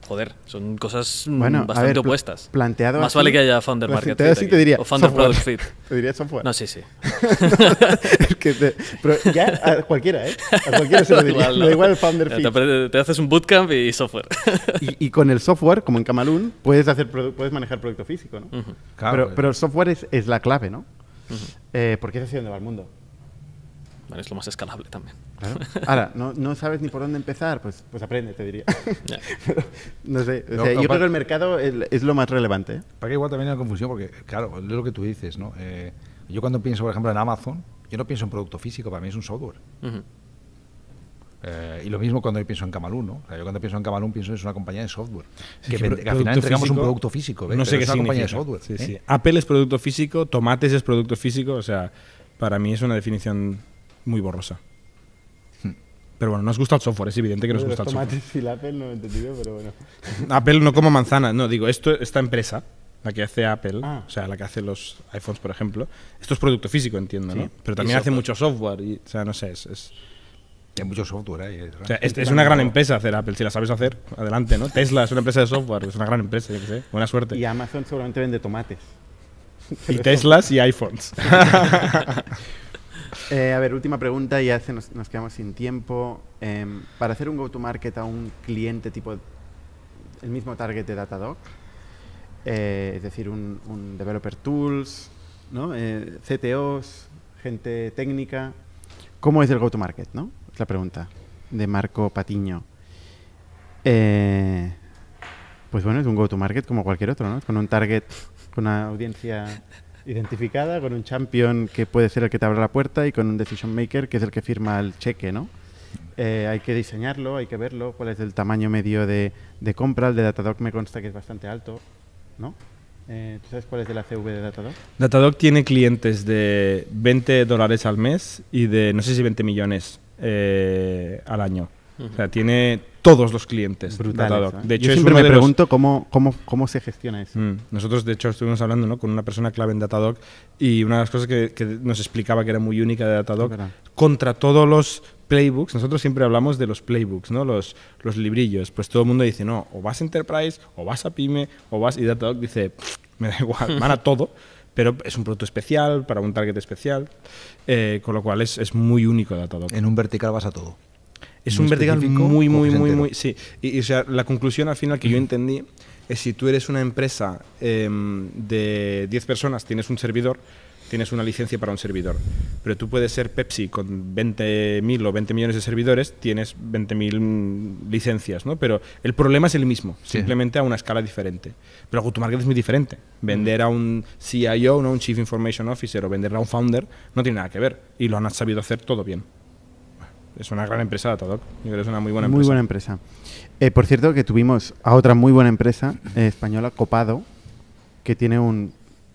Joder, son cosas mm, Bueno, bastante ver, opuestas. planteado Más así- vale que haya founder market planteado fit. así aquí. te diría o founder software. product fit. (laughs) Te diría software. No, sí, sí. (laughs) Es que te- pero ya a cualquiera, ¿eh? A cualquiera se lo (laughs) diría. Igual, Da ¿no? igual el founder te, fit. te haces un bootcamp y software. Y, y con el software, como en Camalún, puedes, hacer puedes manejar producto físico, ¿no? Claro, pero, eh. pero el software es, es la clave, ¿no? Eh, porque es así donde va el mundo. Vale, es lo más escalable también. Claro. (laughs) Ahora, ¿no, no sabes ni por dónde empezar? Pues, pues aprende, te diría. (laughs) Pero, no sé. o sea, yo creo que el mercado es, es lo más relevante. ¿eh? Para que igual también hay una confusión, porque, claro, es lo que tú dices, ¿no? Eh, yo cuando pienso, por ejemplo, en Amazon, yo no pienso en producto físico, para mí es un software. Ujú. Eh, y lo mismo cuando yo pienso en Camalún, ¿no? O sea, yo cuando pienso en Camalún pienso que es una compañía de software. Es que, que al final entregamos un físico, producto físico, ¿ves? No Pero sé es qué una compañía de software. Sí, ¿eh? sí. Apple es producto físico, tomates es producto físico, o sea, para mí es una definición muy borrosa. Hmm. Pero bueno, nos gusta el software, es evidente que nos gusta el software. tomates y el Apple no lo he entendido, pero bueno. (laughs) Apple no como manzana, no, digo, esto, esta empresa, la que hace Apple, Ah. o sea, la que hace los iPhones, por ejemplo, esto es producto físico, entiendo, Sí. ¿no? Pero también hace mucho software, y, o sea, no sé, es, es- Hay mucho software ahí. es o sea, es, es una gran empresa hacer Apple, si la sabes hacer, adelante, ¿no? Tesla es una empresa de software, es una gran empresa, yo qué sé, buena suerte. Y Amazon seguramente vende tomates. Y Teslas y iPhones. (laughs) Eh, a ver, última pregunta, ya se nos, nos quedamos sin tiempo. Em, para hacer un go-to-market a un cliente tipo el mismo target de Datadog, eh, es decir, un, un developer tools, ¿no? Eh, CTOs, gente técnica, ¿cómo es el go-to-market? ¿no? La pregunta de Marco Patiño. Eh, pues bueno, es un go-to-market como cualquier otro, ¿no? Con un target, con una audiencia identificada, con un champion que puede ser el que te abre la puerta y con un decision maker que es el que firma el cheque, ¿no? Eh, hay que diseñarlo, hay que verlo, cuál es el tamaño medio de, de compra. El de Datadog me consta que es bastante alto. ¿no? Eh, ¿Tú sabes cuál es de la CV de Datadog? Datadog tiene clientes de 20 dólares al mes y de no sé si 20 millones eh, al año. O sea, tiene todos los clientes. ¿eh? De hecho, Yo siempre me de los- pregunto cómo, cómo, cómo se gestiona eso. Mm, Nosotros, de hecho, estuvimos hablando ¿no? con una persona clave en Datadog y una de las cosas que, que nos explicaba que era muy única de Datadog, contra todos los playbooks, nosotros siempre hablamos de los playbooks, ¿no? los, los librillos, pues todo el mundo dice, no, o vas a Enterprise, o vas a Pyme, o vas... Y Datadog dice, "Pff, me da igual, (laughs) van a todo, pero es un producto especial, para un target especial, eh, con lo cual es, es muy único Datadog. En un vertical vas a todo. Es Muy un vertical muy, muy, muy, muy. Sí. Y, y, o sea, la conclusión al final que yo (clears throat) entendí es si tú eres una empresa em, de 10 personas, tienes un servidor, tienes una licencia para un servidor. Pero tú puedes ser Pepsi con 20.000 o 20 millones de servidores, tienes 20.000 mm, licencias, ¿no? Pero el problema es el mismo, Sí. simplemente a una escala diferente. Pero go-to-market es muy diferente. Vender a un CIO, ¿no? un Chief Information Officer, o vender a un founder, no tiene nada que ver. Y lo han sabido hacer todo bien. Es una gran empresa Datadog. Yo creo que es una muy buena muy empresa. buena empresa. Eh, por cierto, que tuvimos a otra muy buena empresa eh, española, Copado, que tiene un,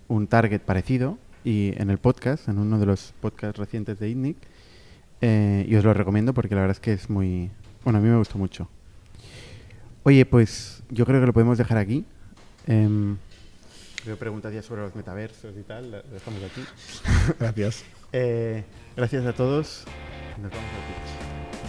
un target parecido y en el podcast, en uno de los podcasts recientes de ITNIC, eh, y os lo recomiendo porque la verdad es que es muy... Bueno, a mí me gustó mucho. Oye, pues yo creo que lo podemos dejar aquí. Creo preguntas ya sobre los metaversos y tal, lo dejamos aquí. (laughs) Gracias. Eh, gracias a todos. Nos vemos al pitch.